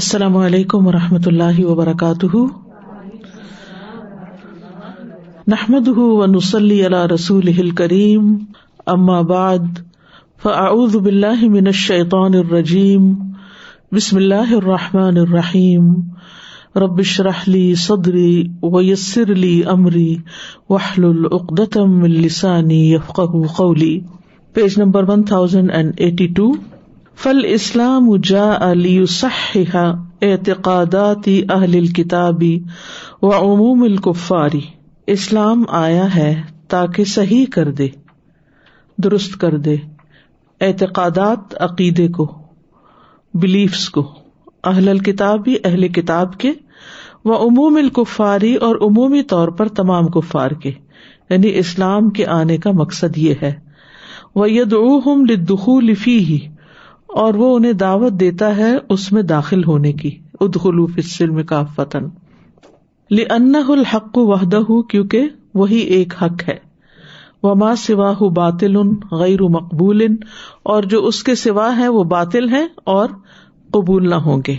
السلام علیکم و رحمۃ اللہ وبرکاتہ۔ نحمد و نسلی علیہ رسول کریم ام بعد، فاعوذ باللہ من الشیطان الرجیم۔ بسم اللہ الرحمٰن الرحیم۔ ربش رحلی صدری ویسر علی عمری وحل العقدم السانی یفق قولی۔ Page number one thousand and eighty two فل اسلام جا علی صح اعتقادات اہل کتابی و عموم الکفاری اسلام آیا ہے تاکہ صحیح کر دے، درست کر دے اعتقادات عقیدے کو بلیفس کو، اہل الکتاب بھی اہل کتاب کے و عموم الکفاری اور عمومی طور پر تمام کفار کے۔ یعنی اسلام کے آنے کا مقصد یہ ہے۔ وہ ید لدخول فی ہی اور وہ انہیں دعوت دیتا ہے اس میں داخل ہونے کی۔ ادخلوف السلم کا فتن لن الحق وحدہ کیونکہ وہی ایک حق ہے۔ وہ ماں سوا باطل غیر مقبول، اور جو اس کے سوا ہے وہ باطل ہے اور قبول نہ ہوں گے۔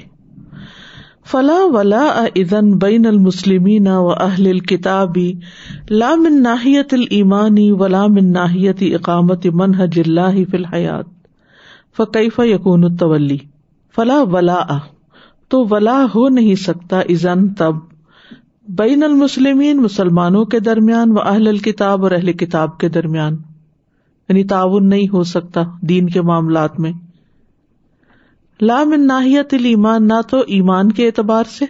فلا ولا ادن بین المسلمین و اہل الکتابی لام ناحیت المانی ولام ناحیت اقامت منحج اللہ فی الحیات فقیف یقون التولی؟ فلا ولا تو ولا ہو نہیں سکتا ازن تب۔ بین المسلمین، مسلمانوں کے درمیان و اہل الکتاب اور اہل کتاب کے درمیان۔ یعنی تعاون نہیں ہو سکتا دین کے معاملات میں۔ لام ناحیت ایمان نہ تو ایمان کے اعتبار سے۔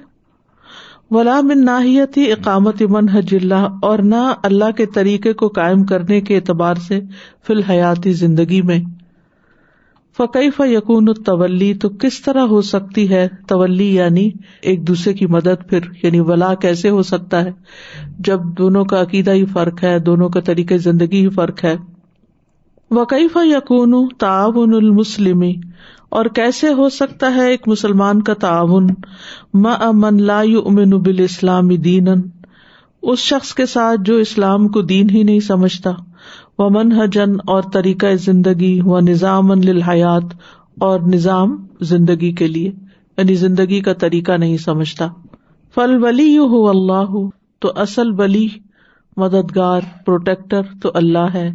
ولام ناحیت اقامت منحج اللہ اور نہ اللہ کے طریقے کو قائم کرنے کے اعتبار سے فی الحیاتی زندگی میں۔ فقیف یقون الطولی تو کس طرح ہو سکتی ہے تولی؟ یعنی ایک دوسرے کی مدد پھر یعنی ولا کیسے ہو سکتا ہے؟ جب دونوں کا عقیدہ ہی فرق ہے، دونوں کا طریقہ زندگی ہی فرق ہے۔ وقیف یقون تعاون المسلم؟ اور کیسے ہو سکتا ہے ایک مسلمان کا تعاون؟ من لا امن بال اسلامی دین اس شخص کے ساتھ جو اسلام کو دین ہی نہیں سمجھتا۔ و منہجن اور طریقہ زندگی و نظام للحیات اور نظام زندگی کے لیے یعنی زندگی کا طریقہ نہیں سمجھتا۔ فل ولی ہو اللہ، تو اصل بلی مددگار، پروٹیکٹر تو اللہ ہے۔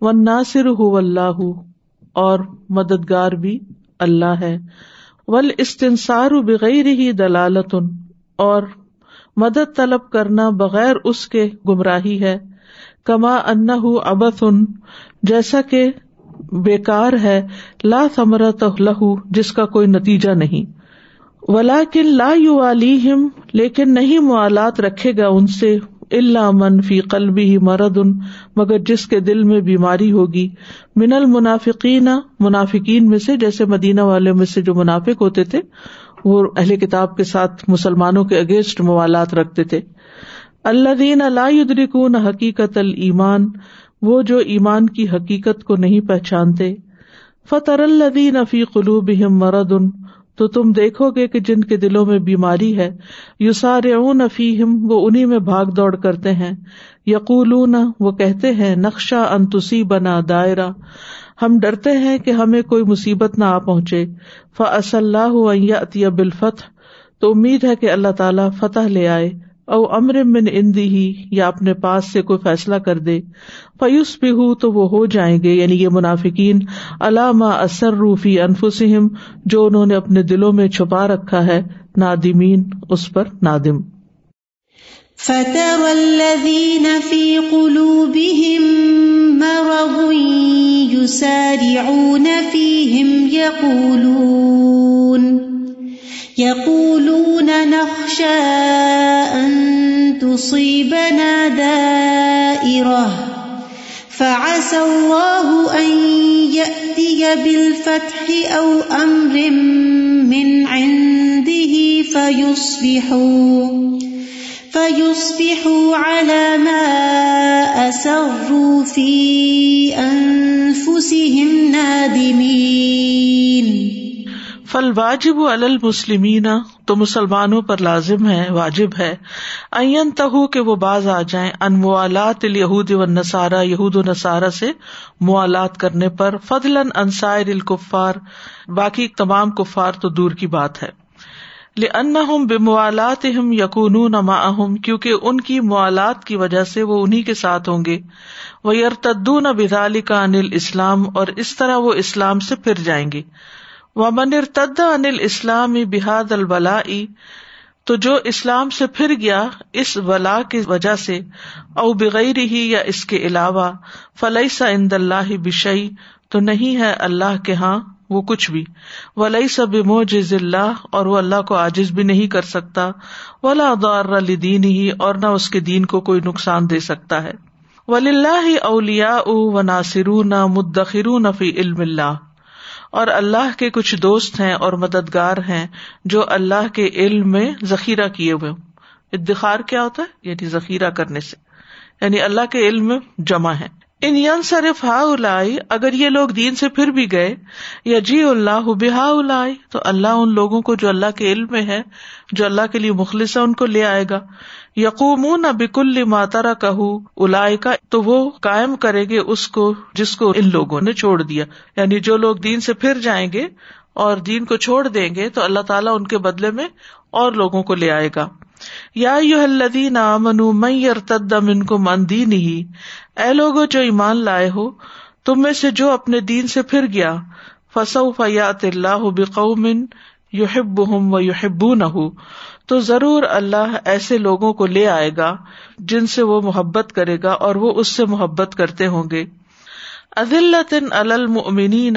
و ناصر ہو اللہ، اور مددگار بھی اللہ ہے۔ ول استنسار بغیر ہی دلالت اور مدد طلب کرنا بغیر اس کے گمراہی ہے۔ کما ان ابت ان جیسا کہ بےکار ہے، لا ثمرت لہو، جس کا کوئی نتیجہ نہیں۔ ولا کن لا یو علیہم لیکن نہیں موالات رکھے گا ان سے اللہ من فی قلبی ہی مرد ان مگر جس کے دل میں بیماری ہوگی۔ من المنافقین منافقین میں سے، جیسے مدینہ والے میں سے جو منافق ہوتے تھے، وہ اہل کتاب کے ساتھ مسلمانوں کے اگینسٹ موالات رکھتے تھے۔ اللہ دین اللہ حقیقت المان وہ جو ایمان کی حقیقت کو نہیں پہچانتے۔ فطر الدین فی قلوب مرد ان تو تم دیکھو گے کہ جن کے دلوں میں بیماری ہے یو سارے فیم وہ انہیں میں بھاگ دوڑ کرتے ہیں۔ یقول وہ کہتے ہیں نقشہ انتسی بنا دائرہ۔ ہم ڈرتے ہیں کہ ہمیں کوئی مصیبت نہ آ پہنچے۔ فص اللہ عطیہ بالفتح، تو امید ہے کہ اللہ تعالیٰ فتح لے آئے۔ او امر من اندی ہی یا اپنے پاس سے کوئی فیصلہ کر دے۔ فیوس بھی ہوں تو وہ ہو جائیں گے یعنی یہ منافقین علامہ اثر روفی انفسم جو انہوں نے اپنے دلوں میں چھپا رکھا ہے، نادمین، اس پر نادم۔ فتح الذين في قلوبهم مرض يسارعون فيهم يقولون يقولون نخشى أن تصيبنا دائرة. فعسى الله أن يأتي بالفتح أو أمر من عنده فيصبحوا فيصبحوا على ما أسروا في أنفسهم نادمين. فل واجب المسلمین، تو مسلمانوں پر لازم ہے، واجب ہے این تہو کہ وہ باز آ جائیں ان موالات یہود و نسارا یہود و نسارا سے موالات کرنے پر فضل انصائر الکفار، باقی تمام کفار تو دور کی بات ہے۔ لم بموالات ہم یقون نما کیونکہ ان کی موالات کی وجہ سے وہ انہیں کے ساتھ ہوں گے۔ وہ یرتدون بدالی کا انل اسلام اور اس طرح وہ اسلام سے پھر جائیں گے۔ وہ من ارتد انل اسلام بحاد البلا تو جو اسلام سے پھر گیا اس ولا کی وجہ سے، او بغیر ہی یا اس کے علاوہ فلئی سا اند اللہ بشئی تو نہیں ہے اللہ کے ہاں وہ کچھ بھی۔ ولی سب موجز اللہ اور وہ اللہ کو عاجز بھی نہیں کر سکتا۔ ولا دار دین ہی اور نہ اس کے دین کو کوئی نقصان دے سکتا ہے۔ ولی اللہ اولیا و ناصر نہ مدخر فی علم اللہ اور اللہ کے کچھ دوست ہیں اور مددگار ہیں جو اللہ کے علم میں ذخیرہ کیے ہوئے ادخار کیا ہوتا ہے؟ یعنی ذخیرہ کرنے سے۔ یعنی اللہ کے علم میں جمع ہے ان ین صرف ہا الائی اگر یہ لوگ دین سے پھر بھی گئے یا جی اللہ بحا الائی تو اللہ ان لوگوں کو جو اللہ کے علم میں ہے جو اللہ کے لیے مخلص ہے ان کو لے آئے گا۔ یقوم نہ بکل ماتارا کہ کا تو وہ قائم کرے گے اس کو جس کو ان لوگوں نے چھوڑ دیا۔ یعنی جو لوگ دین سے پھر جائیں گے اور دین کو چھوڑ دیں گے تو اللہ تعالیٰ ان کے بدلے میں اور لوگوں کو لے آئے گا۔ یا یو الدین امن میں من کو من دین ہی اے لوگ جو ایمان لائے ہو، تم میں سے جو اپنے دین سے پھر گیا فصو فیات اللہ بقومن یحب ہم و نہ تو ضرور اللہ ایسے لوگوں کو لے آئے گا جن سے وہ محبت کرے گا اور وہ اس سے محبت کرتے ہوں گے۔ عزلت المنین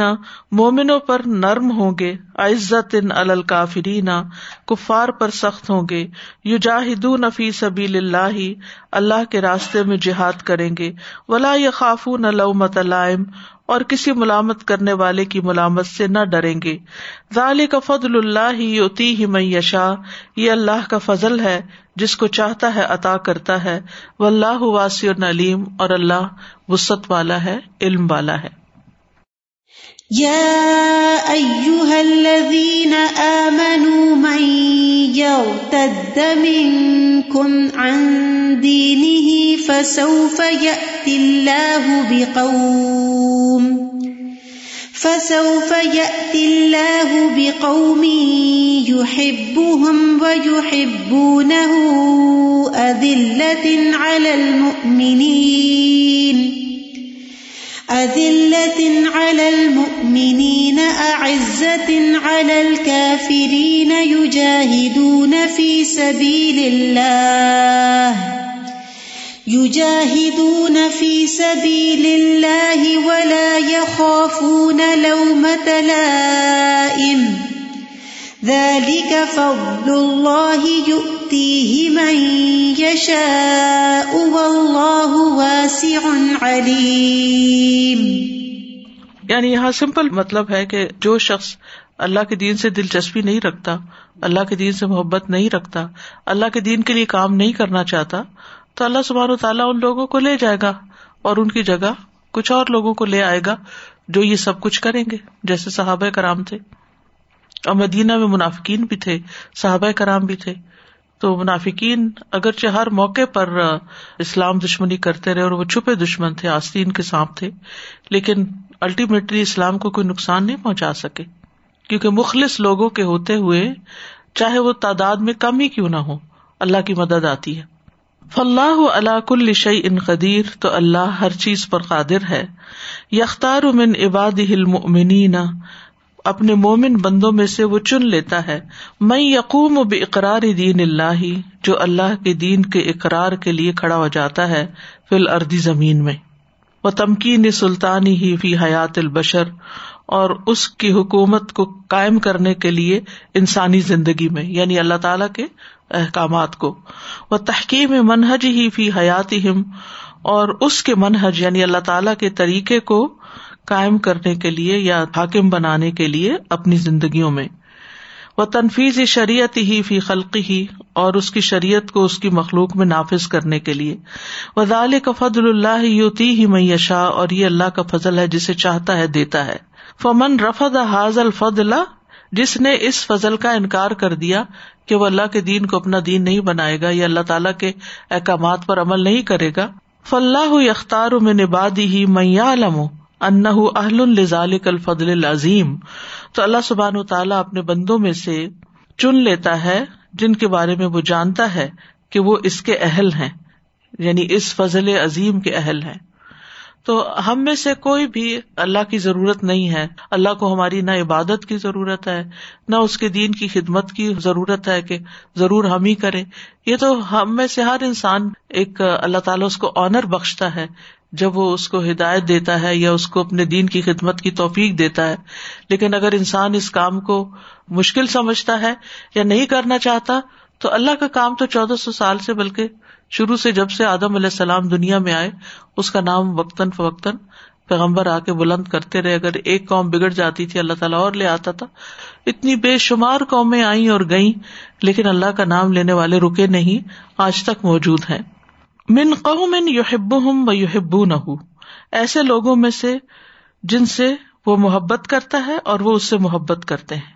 مومنوں پر نرم ہوں گے۔ عزت ان الکافرین، کفار پر سخت ہوں گے۔ یو جاہد نفی سبیل اللہ اللہ کے راستے میں جہاد کریں گے۔ ولا یہ خافون لومت اور کسی ملامت کرنے والے کی ملامت سے نہ ڈریں گے۔ ظال کا فضل اللہ یوتی ہی میشا یہ اللہ کا فضل ہے، جس کو چاہتا ہے عطا کرتا ہے۔ وہ اللہ واسی علیم اور اللہ وسط والا ہے، علم والا ہے۔ يا أيها الذين آمنوا من يرتد منكم عن دينه فسوف يأتي الله بقوم فسوف يأتي الله بقوم يحبهم ويحبونه أذلة على المؤمنين أذلة على على الكافرين يجاهدون في سبيل الله يجاهدون في سبيل الله ولا يخافون لومة لائم ذلك فضل الله يؤتيه من يشاء والله واسع عليم یعنی یہاں سمپل مطلب ہے کہ جو شخص اللہ کے دین سے دلچسپی نہیں رکھتا، اللہ کے دین سے محبت نہیں رکھتا، اللہ کے دین کے لیے کام نہیں کرنا چاہتا، تو اللہ سبحان و تعالیٰ ان لوگوں کو لے جائے گا اور ان کی جگہ کچھ اور لوگوں کو لے آئے گا جو یہ سب کچھ کریں گے، جیسے صحابہ کرام تھے۔ اور مدینہ میں منافقین بھی تھے، صحابہ کرام بھی تھے۔ تو منافقین اگرچہ ہر موقع پر اسلام دشمنی کرتے رہے اور وہ چھپے دشمن تھے، آستین کے سانپ تھے، لیکن الٹیمیٹلی اسلام کو کوئی نقصان نہیں پہنچا سکے۔ کیونکہ مخلص لوگوں کے ہوتے ہوئے چاہے وہ تعداد میں کم ہی کیوں نہ ہو، اللہ کی مدد آتی ہے۔ فلاح اللہ کل شعی ان قدیر، تو اللہ ہر چیز پر قادر ہے۔ یختار من عباد المؤمنین، اپنے مومن بندوں میں سے وہ چن لیتا ہے۔ میں یقوم بے اقرار دین اللہ، جو اللہ کے دین کے اقرار کے لیے کھڑا ہو جاتا ہے فی الردی زمین میں۔ وہ تمکین سلطانی ہی فی حیات البشر اور اس کی حکومت کو قائم کرنے کے لیے انسانی زندگی میں یعنی اللہ تعالی کے احکامات کو۔ وہ تحقیم منہج ہی فی حیات ہم اور اس کے منہج یعنی اللہ تعالی کے طریقے کو قائم کرنے کے لیے یا حاکم بنانے کے لیے اپنی زندگیوں میں۔ وہ تنفیز شریعت ہی فی خلقی ہی اور اس کی شریعت کو اس کی مخلوق میں نافذ کرنے کے لیے۔ وزال کا فضل اللہ یوتی ہی میشا اور یہ اللہ کا فضل ہے جسے چاہتا ہے، دیتا ہے۔ فمن رفد حاض الفض جس نے اس فضل کا انکار کر دیا کہ وہ اللہ کے دین کو اپنا دین نہیں بنائے گا یا اللہ تعالیٰ کے احکامات پر عمل نہیں کرے گا فلاح اختار میں نبادی ہی میاں علم انہ اہل الزال الفضل العظیم۔ تو اللہ سبحان تعالیٰ اپنے بندوں میں سے چن لیتا ہے، جن کے بارے میں وہ جانتا ہے کہ وہ اس کے اہل ہیں یعنی اس فضل عظیم کے اہل ہیں۔ تو ہم میں سے کوئی بھی اللہ کی ضرورت نہیں ہے۔ اللہ کو ہماری نہ عبادت کی ضرورت ہے، نہ اس کے دین کی خدمت کی ضرورت ہے کہ ضرور ہم ہی کریں۔ یہ تو ہم میں سے ہر انسان ایک اللہ تعالیٰ اس کو آنر بخشتا ہے۔ جب وہ اس کو ہدایت دیتا ہے یا اس کو اپنے دین کی خدمت کی توفیق دیتا ہے۔ لیکن اگر انسان اس کام کو مشکل سمجھتا ہے یا نہیں کرنا چاہتا، تو اللہ کا کام تو چودہ سو سال سے بلکہ شروع سے جب سے آدم علیہ السلام دنیا میں آئے، اس کا نام وقتاً فوقتاً پیغمبر آ کے بلند کرتے رہے۔ اگر ایک قوم بگڑ جاتی تھی، اللہ تعالیٰ اور لے آتا تھا۔ اتنی بے شمار قومیں آئیں اور گئیں، لیکن اللہ کا نام لینے والے رکے نہیں، آج تک موجود ہیں۔ من قوم یوہب ہوں و یوہبو نہ ایسے لوگوں میں سے جن سے وہ محبت کرتا ہے اور وہ اس سے محبت کرتے ہیں۔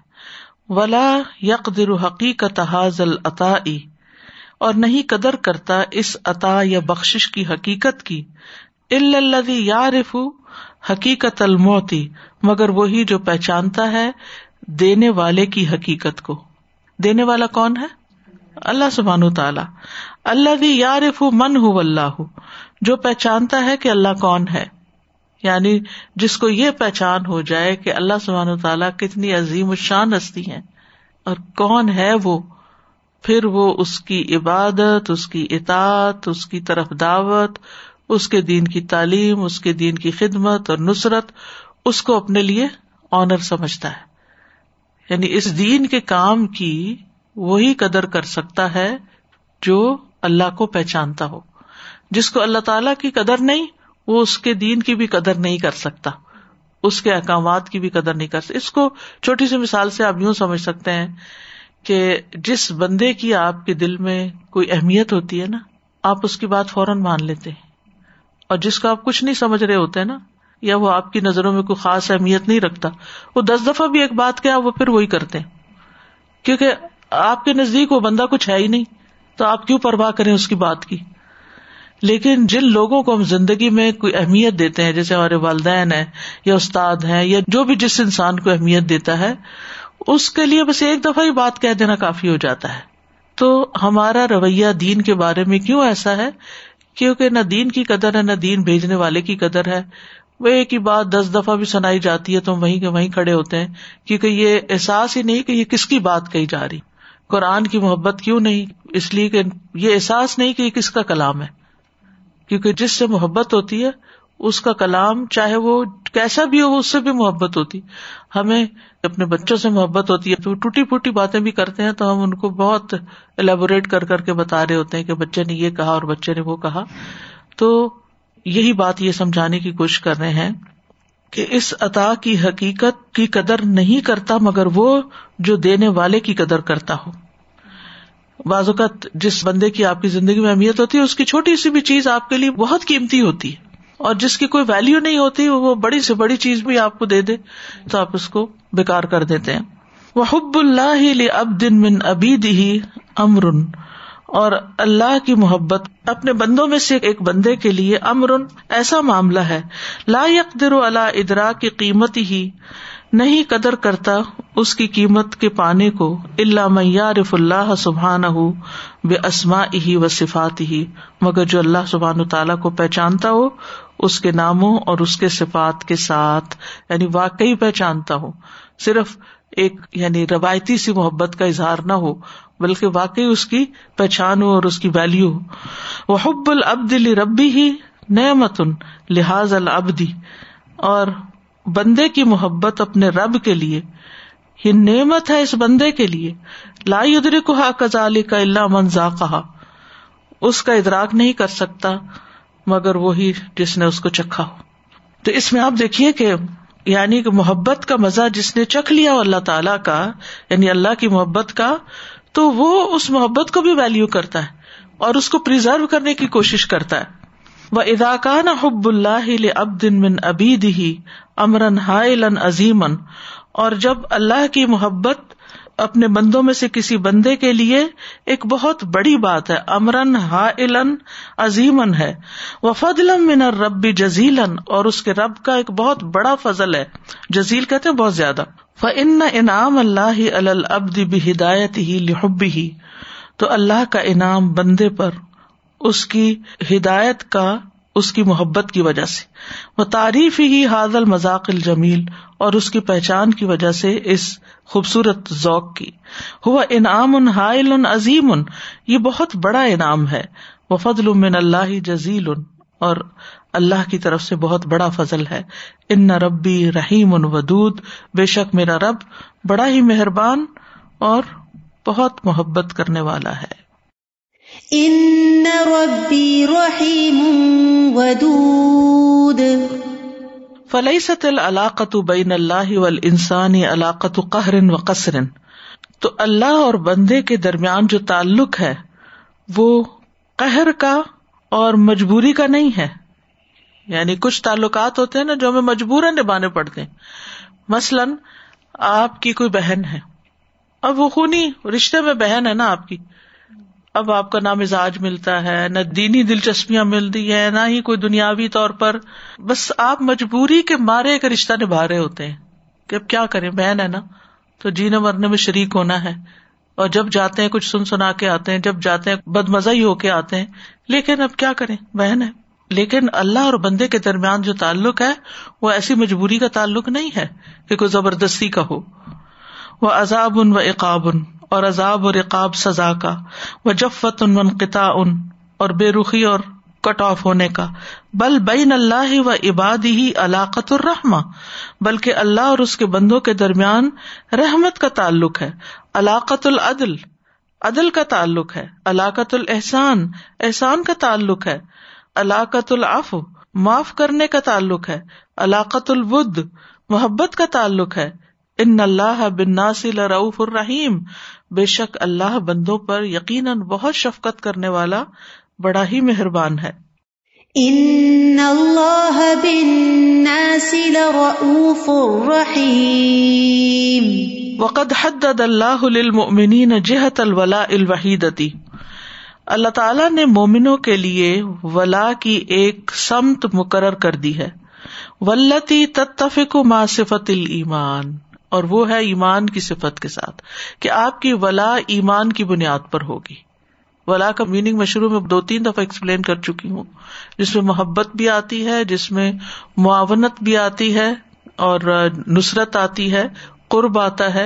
ولا یقدر حقیقت حاضل عطا اور نہیں قدر کرتا اس عطا یا بخش کی حقیقت کی۔ اللہ یا رف حقیقت الموتی مگر وہی جو پہچانتا ہے دینے والے کی حقیقت کو۔ دینے والا کون ہے؟ اللہ سبحان تعالی۔ اللہ یا رف من ہو اللہ، جو پہچانتا ہے کہ اللہ کون ہے۔ یعنی جس کو یہ پہچان ہو جائے کہ اللہ سبحان تعالیٰ کتنی عظیم الشان ہستی ہے اور کون ہے وہ۔ پھر وہ اس کی عبادت، اس کی اطاط اس کی طرف دعوت، اس کے دین کی تعلیم، اس کے دین کی خدمت اور نصرت، اس کو اپنے لیے آنر سمجھتا ہے۔ یعنی اس دین کے کام کی وہی قدر کر سکتا ہے جو اللہ کو پہچانتا ہو۔ جس کو اللہ تعالی کی قدر نہیں، وہ اس کے دین کی بھی قدر نہیں کر سکتا۔ اس کے احکامات کی بھی قدر نہیں کر سکتا۔ اس کو چھوٹی سی مثال سے آپ یوں سمجھ سکتے ہیں۔ کہ جس بندے کی آپ کے دل میں کوئی اہمیت ہوتی ہے نا، آپ اس کی بات فوراً مان لیتے ہیں۔ اور جس کو آپ کچھ نہیں سمجھ رہے ہوتے نا، یا وہ آپ کی نظروں میں کوئی خاص اہمیت نہیں رکھتا، وہ دس دفعہ بھی ایک بات کیا، وہ پھر وہی کرتے کیونکہ آپ کے نزدیک وہ بندہ کچھ ہے ہی نہیں، تو آپ کیوں پرواہ کریں اس کی بات کی؟ لیکن جن لوگوں کو ہم زندگی میں کوئی اہمیت دیتے ہیں، جیسے ہمارے والدین ہیں، یا استاد ہیں، یا جو بھی جس انسان کو اہمیت دیتا ہے اس کے لیے بس ایک دفعہ ہی بات کہہ دینا کافی ہو جاتا ہے۔ تو ہمارا رویہ دین کے بارے میں کیوں ایسا ہے؟ کیونکہ نہ دین کی قدر ہے، نہ دین بھیجنے والے کی قدر ہے۔ وہ ایک ہی بات دس دفعہ بھی سنائی جاتی ہے تو وہیں کے وہیں کھڑے ہوتے ہیں۔ کیونکہ یہ احساس ہی نہیں کہ یہ کس کی بات کہی جا رہی۔ قرآن کی محبت کیوں نہیں؟ اس لیے کہ یہ احساس نہیں کہ یہ کس کا کلام ہے۔ کیونکہ جس سے محبت ہوتی ہے اس کا کلام چاہے وہ کیسا بھی ہو اس سے بھی محبت ہوتی۔ ہمیں اپنے بچوں سے محبت ہوتی ہے۔ تو ٹوٹی پھوٹی باتیں بھی کرتے ہیں تو ہم ان کو بہت الیبوریٹ کر کر کے بتا رہے ہوتے ہیں کہ بچے نے یہ کہا اور بچے نے وہ کہا۔ تو یہی بات یہ سمجھانے کی کوشش کر رہے ہیں کہ اس عطا کی حقیقت کی قدر نہیں کرتا، مگر وہ جو دینے والے کی قدر کرتا ہو۔ بعض اوقات جس بندے کی آپ کی زندگی میں اہمیت ہوتی ہے، اس کی چھوٹی سی بھی چیز آپ کے لیے بہت قیمتی ہوتی ہے۔ اور جس کی کوئی ویلو نہیں ہوتی، وہ بڑی سے بڑی چیز بھی آپ کو دے دے، تو آپ اس کو بےکار کر دیتے ہیں۔ وہ حب اللہ اب دن من ابھی دی امر اور اللہ کی محبت اپنے بندوں میں سے ایک بندے کے لیے امر ایسا معاملہ ہے۔ لا یقدر اللہ ادرا کی قیمت ہی نہیں قدر کرتا اس کی قیمت کے پانے کو۔ اللہ میارف اللہ سبحان ہو بے اسما ہی و صفات ہی مگر جو اللہ سبحان تعالیٰ کو پہچانتا ہو اس کے ناموں اور اس کے صفات کے ساتھ یعنی واقعی پہچانتا ہو صرف ایک یعنی روایتی سی محبت کا اظہار نہ ہو، بلکہ واقعی اس کی پہچان ہو اور اس کی ویلو ہو۔ وہ حب العبد ربی ہی نعمت لحاظ العبدی اور بندے کی محبت اپنے رب کے لیے، یہ نعمت ہے اس بندے کے لیے۔ لا ادر کو کزالی کا اللہ منزا کہا اس کا ادراک نہیں کر سکتا۔ مگر وہی جس نے اس کو چکھا ہو۔ تو اس میں آپ دیکھیے کہ یعنی کہ محبت کا مزہ جس نے چکھ لیا ہو اللہ تعالی کا یعنی اللہ کی محبت کا، تو وہ اس محبت کو بھی ویلو کرتا ہے اور اس کو پرزرو کرنے کی کوشش کرتا ہے۔ وہ اداکان حب اللہ اب دن من ابھی دہی امرن ہائلن عظیمن اور جب اللہ کی محبت اپنے بندوں میں سے کسی بندے کے لیے ایک بہت بڑی بات ہے۔ امرن ہا علن عظیمن ہے۔ وہ فضلم من ربی جزیلن، اور اس کے رب کا ایک بہت بڑا فضل ہے۔ جزیل کہتے ہیں بہت زیادہ۔ فن انعام اللہ البد بھی ہدایت ہی لحب ہی تو اللہ کا انعام بندے پر اس کی ہدایت کا، اس کی محبت کی وجہ سے۔ وہ تعریف ہی حاضل مذاق الجمیل اور اس کی پہچان کی وجہ سے اس خوبصورت ذوق کی۔ ہوا انعام ان حائل ان عظیم۔ ان یہ بہت بڑا انعام ہے۔ وہ فضل من اللہ جزیل۔ ان اور اللہ کی طرف سے بہت بڑا فضل ہے۔ ان نہ ربی رحیم ان ودود۔ بے شک میرا رب بڑا ہی مہربان اور بہت محبت کرنے والا ہے۔ ان ربی رحیم ودود۔ فلحست العلاقت بین اللہ و انسانی علاقت قہر و قصر تو اللہ اور بندے کے درمیان جو تعلق ہے، وہ قہر کا اور مجبوری کا نہیں ہے۔ یعنی کچھ تعلقات ہوتے ہیں نا جو ہمیں مجبور نبھانے پڑتے ہیں۔ مثلاً آپ کی کوئی بہن ہے۔ اب وہ خونی رشتے میں بہن ہے نا آپ کی۔ اب آپ کا نہ مزاج ملتا ہے، نہ دینی دلچسپیاں ملتی ہے نہ ہی کوئی دنیاوی طور پر۔ بس آپ مجبوری کے مارے ایک رشتہ نبھا رہے ہوتے ہیں کہ اب کیا کریں، بہن ہے نا؟ تو جینے مرنے میں شریک ہونا ہے۔ اور جب جاتے ہیں، کچھ سن سنا کے آتے ہیں، جب جاتے ہیں بد مزہ ہی ہو کے آتے ہیں۔ لیکن اب کیا کریں؟ بہن ہے۔ لیکن اللہ اور بندے کے درمیان جو تعلق ہے، وہ ایسی مجبوری کا تعلق نہیں ہے کہ کوئی زبردستی کا ہو۔ وہ عذاب ان و اقاب ان اور عذاب اور اقاب سزا کا۔ وہ جفت ان منقطع ان اور بے رخی اور کٹ آف ہونے کا۔ بل بین اللہ و عباد ہی علاقت الرحما بلکہ اللہ اور اس کے بندوں کے درمیان رحمت کا تعلق ہے۔ علاقت العدل، عدل کا تعلق ہے۔ علاقت الحسان احسان کا تعلق ہے۔ علاقت العف معاف کرنے کا تعلق ہے۔ علاقت البد محبت کا تعلق ہے۔ ان اللہ بن ناصل رعف الرحیم۔ بے شک اللہ بندوں پر یقیناً بہت شفقت کرنے والا بڑا ہی مہربان ہے۔ ان اللہ رحیم وقد حدد اللہ للمؤمنین جہت الولاء الوحیدتی۔ اللہ تعالیٰ نے مومنوں کے لیے ولا کی ایک سمت مقرر کر دی ہے۔ ولتی تتفق ما صفت الایمان۔ اور وہ ہے ایمان کی صفت کے ساتھ کہ آپ کی ولا ایمان کی بنیاد پر ہوگی۔ ولا کا میننگ میں شروع میں دو تین دفعہ ایکسپلین کر چکی ہوں۔ جس میں محبت بھی آتی ہے، جس میں معاونت بھی آتی ہے اور نصرت آتی ہے، قرب آتا ہے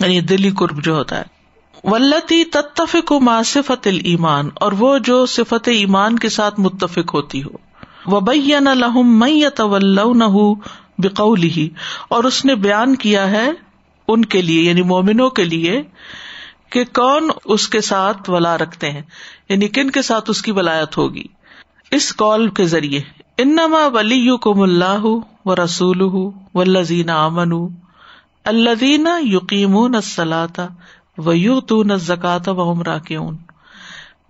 یعنی دلی قرب جو ہوتا ہے۔ ولتی تتفق ما صفت المان اور وہ جو صفت ایمان کے ساتھ متفق ہوتی ہو۔ وبین لہم میت نہ بقول ہی اور اس نے بیان کیا ہے ان کے لیے یعنی مومنوں کے لیے، کہ کون اس کے ساتھ ولا رکھتے ہیں یعنی کن کے ساتھ اس کی ولایت ہوگی؟ اس کال کے ذریعے، انما ولی کم اللہ و رسول و لذین امن الدین یقین نسلاتا و یو تو نہ زکات و عمرہ کے اون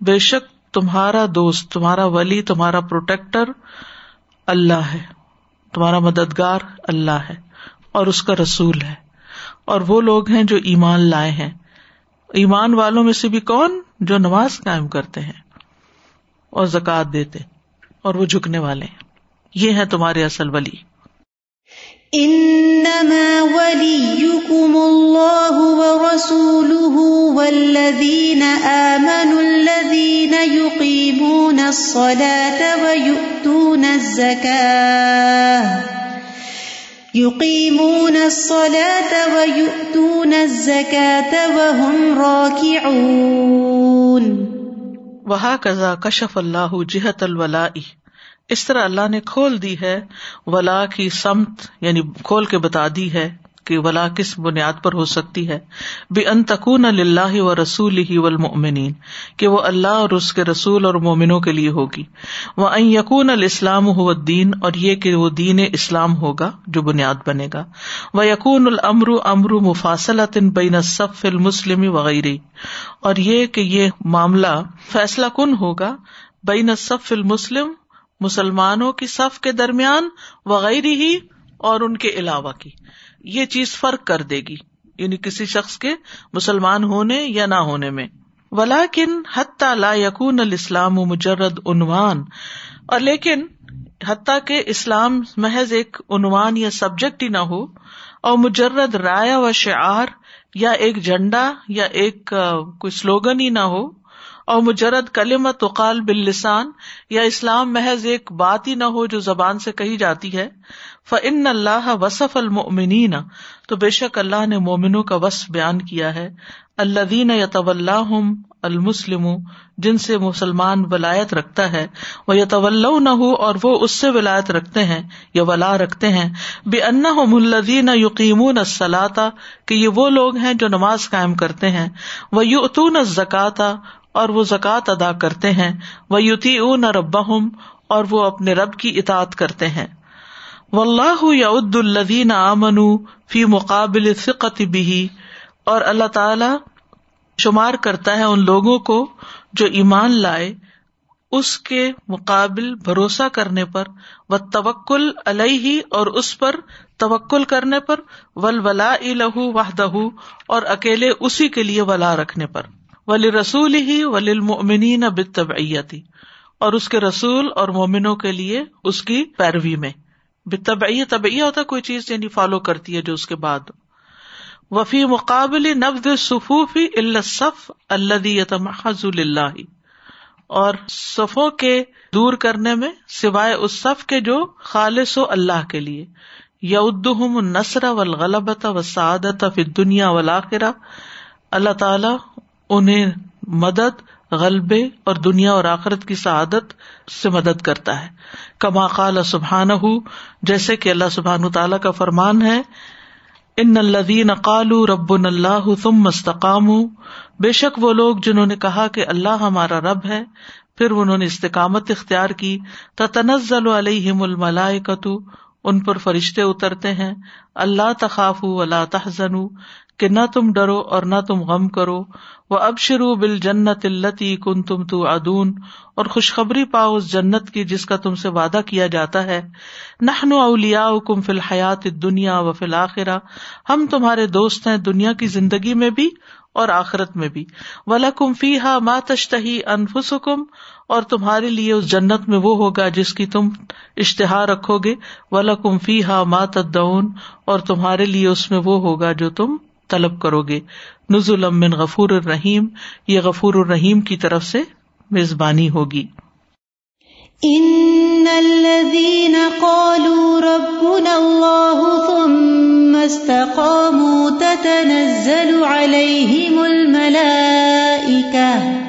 بے شک تمہارا دوست، تمہارا ولی، تمہارا پروٹیکٹر اللہ ہے۔ تمہارا مددگار اللہ ہے اور اس کا رسول ہے۔ اور وہ لوگ ہیں جو ایمان لائے ہیں۔ ایمان والوں میں سے بھی کون جو نماز قائم کرتے ہیں اور زکات دیتے اور وہ جھکنے والے ہیں۔ یہ ہے تمہارے اصل ولی۔ انما وليكم الله ورسوله والذين آمنوا الذين يقيمون الصلاة ويؤتون الزكاة يقيمون الصلاة ويؤتون الزكاة وهم راكعون وهكذا كشف الله جهة الولاء اس طرح اللہ نے کھول دی ہے، ولا کی سمت یعنی کھول کے بتا دی ہے کہ ولا کس بنیاد پر ہو سکتی ہے۔ بے ان تکون اللہ و رسول ہی ولمنین کہ وہ اللہ اور اس کے رسول اور مومنوں کے لیے ہوگی۔ وہ این یقون الاسلام ہو دین اور یہ کہ وہ دین اسلام ہوگا جو بنیاد بنے گا۔ وہ یقون العمر امر مفاصلت بین صف المسلم وغیرہ اور یہ کہ یہ معاملہ فیصلہ کن ہوگا بین صف المسلم مسلمانوں کی صف کے درمیان وغیرہ ہی اور ان کے علاوہ کی۔ یہ چیز فرق کر دے گی یعنی کسی شخص کے مسلمان ہونے یا نہ ہونے میں۔ ولاکن حتیٰ لا یقون الاسلام مجرد عنوان، اور لیکن حتیٰ کہ اسلام محض ایک عنوان یا سبجیکٹ ہی نہ ہو اور مجرد رایا و شعار یا ایک جھنڈا یا ایک کوئی سلوگن ہی نہ ہو اور مجرد کلمت وقال باللسان یا اسلام محض ایک بات ہی نہ ہو جو زبان سے کہی جاتی ہے۔ فن اللہ وصف المؤمنین تو بے شک اللہ نے مومنوں کا وصف بیان کیا ہے۔ اللہ دین یطول المسلم، جن سے مسلمان ولایت رکھتا ہے۔ وہ یطول نہ ہو اور وہ اس سے ولایت رکھتے ہیں، یا ولا رکھتے ہیں۔ بے ان الدین یقین الصلاتا کہ یہ وہ لوگ ہیں جو نماز قائم کرتے ہیں۔ وہ یوتون زکاتا اور وہ زکوٰۃ ادا کرتے ہیں۔ وہ یوتی اون ربا اور وہ اپنے رب کی اطاط کرتے ہیں۔ و اللہ یاد الدین آمن فی مقابل فقت بھی اور اللہ تعالی شمار کرتا ہے ان لوگوں کو جو ایمان لائے اس کے مقابل بھروسہ کرنے پر۔ و توکل علیہ اور اس پر توکل کرنے پر۔ ول ولا لہو واہدہ اور اکیلے اسی کے لیے ولا رکھنے پر۔ ولی رسول ہی ولی مومنین بتبعیتی اور اس کے رسول اور مومنوں کے لیے اس کی پیروی میں۔ بتبعی طبعیہ ہوتا کوئی چیز یعنی فالو کرتی ہے جو اس کے بعد۔ وفی مقابل نبد صفوفی الصف اللہ اللہ اور صفوں کے دور کرنے میں سوائے اس صف کے جو خالص و اللہ کے لیے۔ یودہم نسر و غلبت و سعادت فی دنیا ولاخرہ اللہ تعالی انہیں مدد، غلبے اور دنیا اور آخرت کی سعادت سے مدد کرتا ہے۔ کما قال سبحان جیسے کہ اللہ سبحان تعالیٰ کا فرمان ہے، ان الدین قالو رب اللہ تم مستقام بے شک وہ لوگ جنہوں نے کہا کہ اللہ ہمارا رب ہے، پھر انہوں نے استقامت اختیار کی۔ تنزل علیہم الملائکۃ، ان پر فرشتے اترتے ہیں۔ اللہ تخاف اللہ تحزن کہ نہ تم ڈرو اور نہ تم غم کرو۔ وہ اب شروع بل جنت التی کن تم تو ادون اور خوشخبری پاؤ اس جنت کی جس کا تم سے وعدہ کیا جاتا ہے۔ نہن اولیا کم فی الحیات دنیا و فی الآخرہ ہم تمہارے دوست ہیں دنیا کی زندگی میں بھی اور آخرت میں بھی۔ ولا کم فی ہا ما تشتہی انفس اور تمہارے لیے اس جنت میں وہ ہوگا جس کی تم اشتہار رکھو گے۔ ولا کم فی ہا ما تدعون۔ اور تمہارے لیے اس میں وہ ہوگا جو تم طلب کرو گے۔ نزول من غفور الرحیم، یہ غفور الرحیم کی طرف سے میزبانی ہوگی۔ ان الذين قالوا ربنا الله ثم استقاموا تتنزل عليهم الملائكه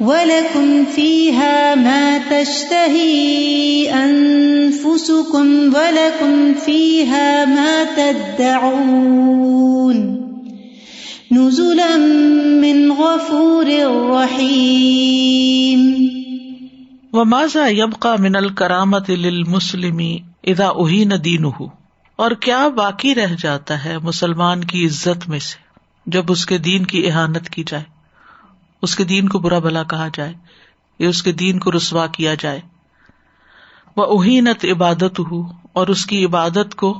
وَلَكُمْ فِيهَا مَا تَشْتَهِي أَنفُسُكُمْ وَلَكُمْ فِيهَا مَا تَدَّعُونَ نُزُلًا مِّنْ غَفُورٍ رَّحِيمٍ وَمَاذَا يَبْقَى مِنَ الْكَرَامَةِ لِلْمُسْلِمِ إِذَا أُهِينَ دِينُهُ اور کیا باقی رہ جاتا ہے مسلمان کی عزت میں سے جب اس کے دین کی احانت کی جائے؟ اس کے دین کو برا بلا کہا جائے، یا اس کے دین کو رسوا کیا جائے۔ وہ اہینت عبادت ہو اور اس کی عبادت کو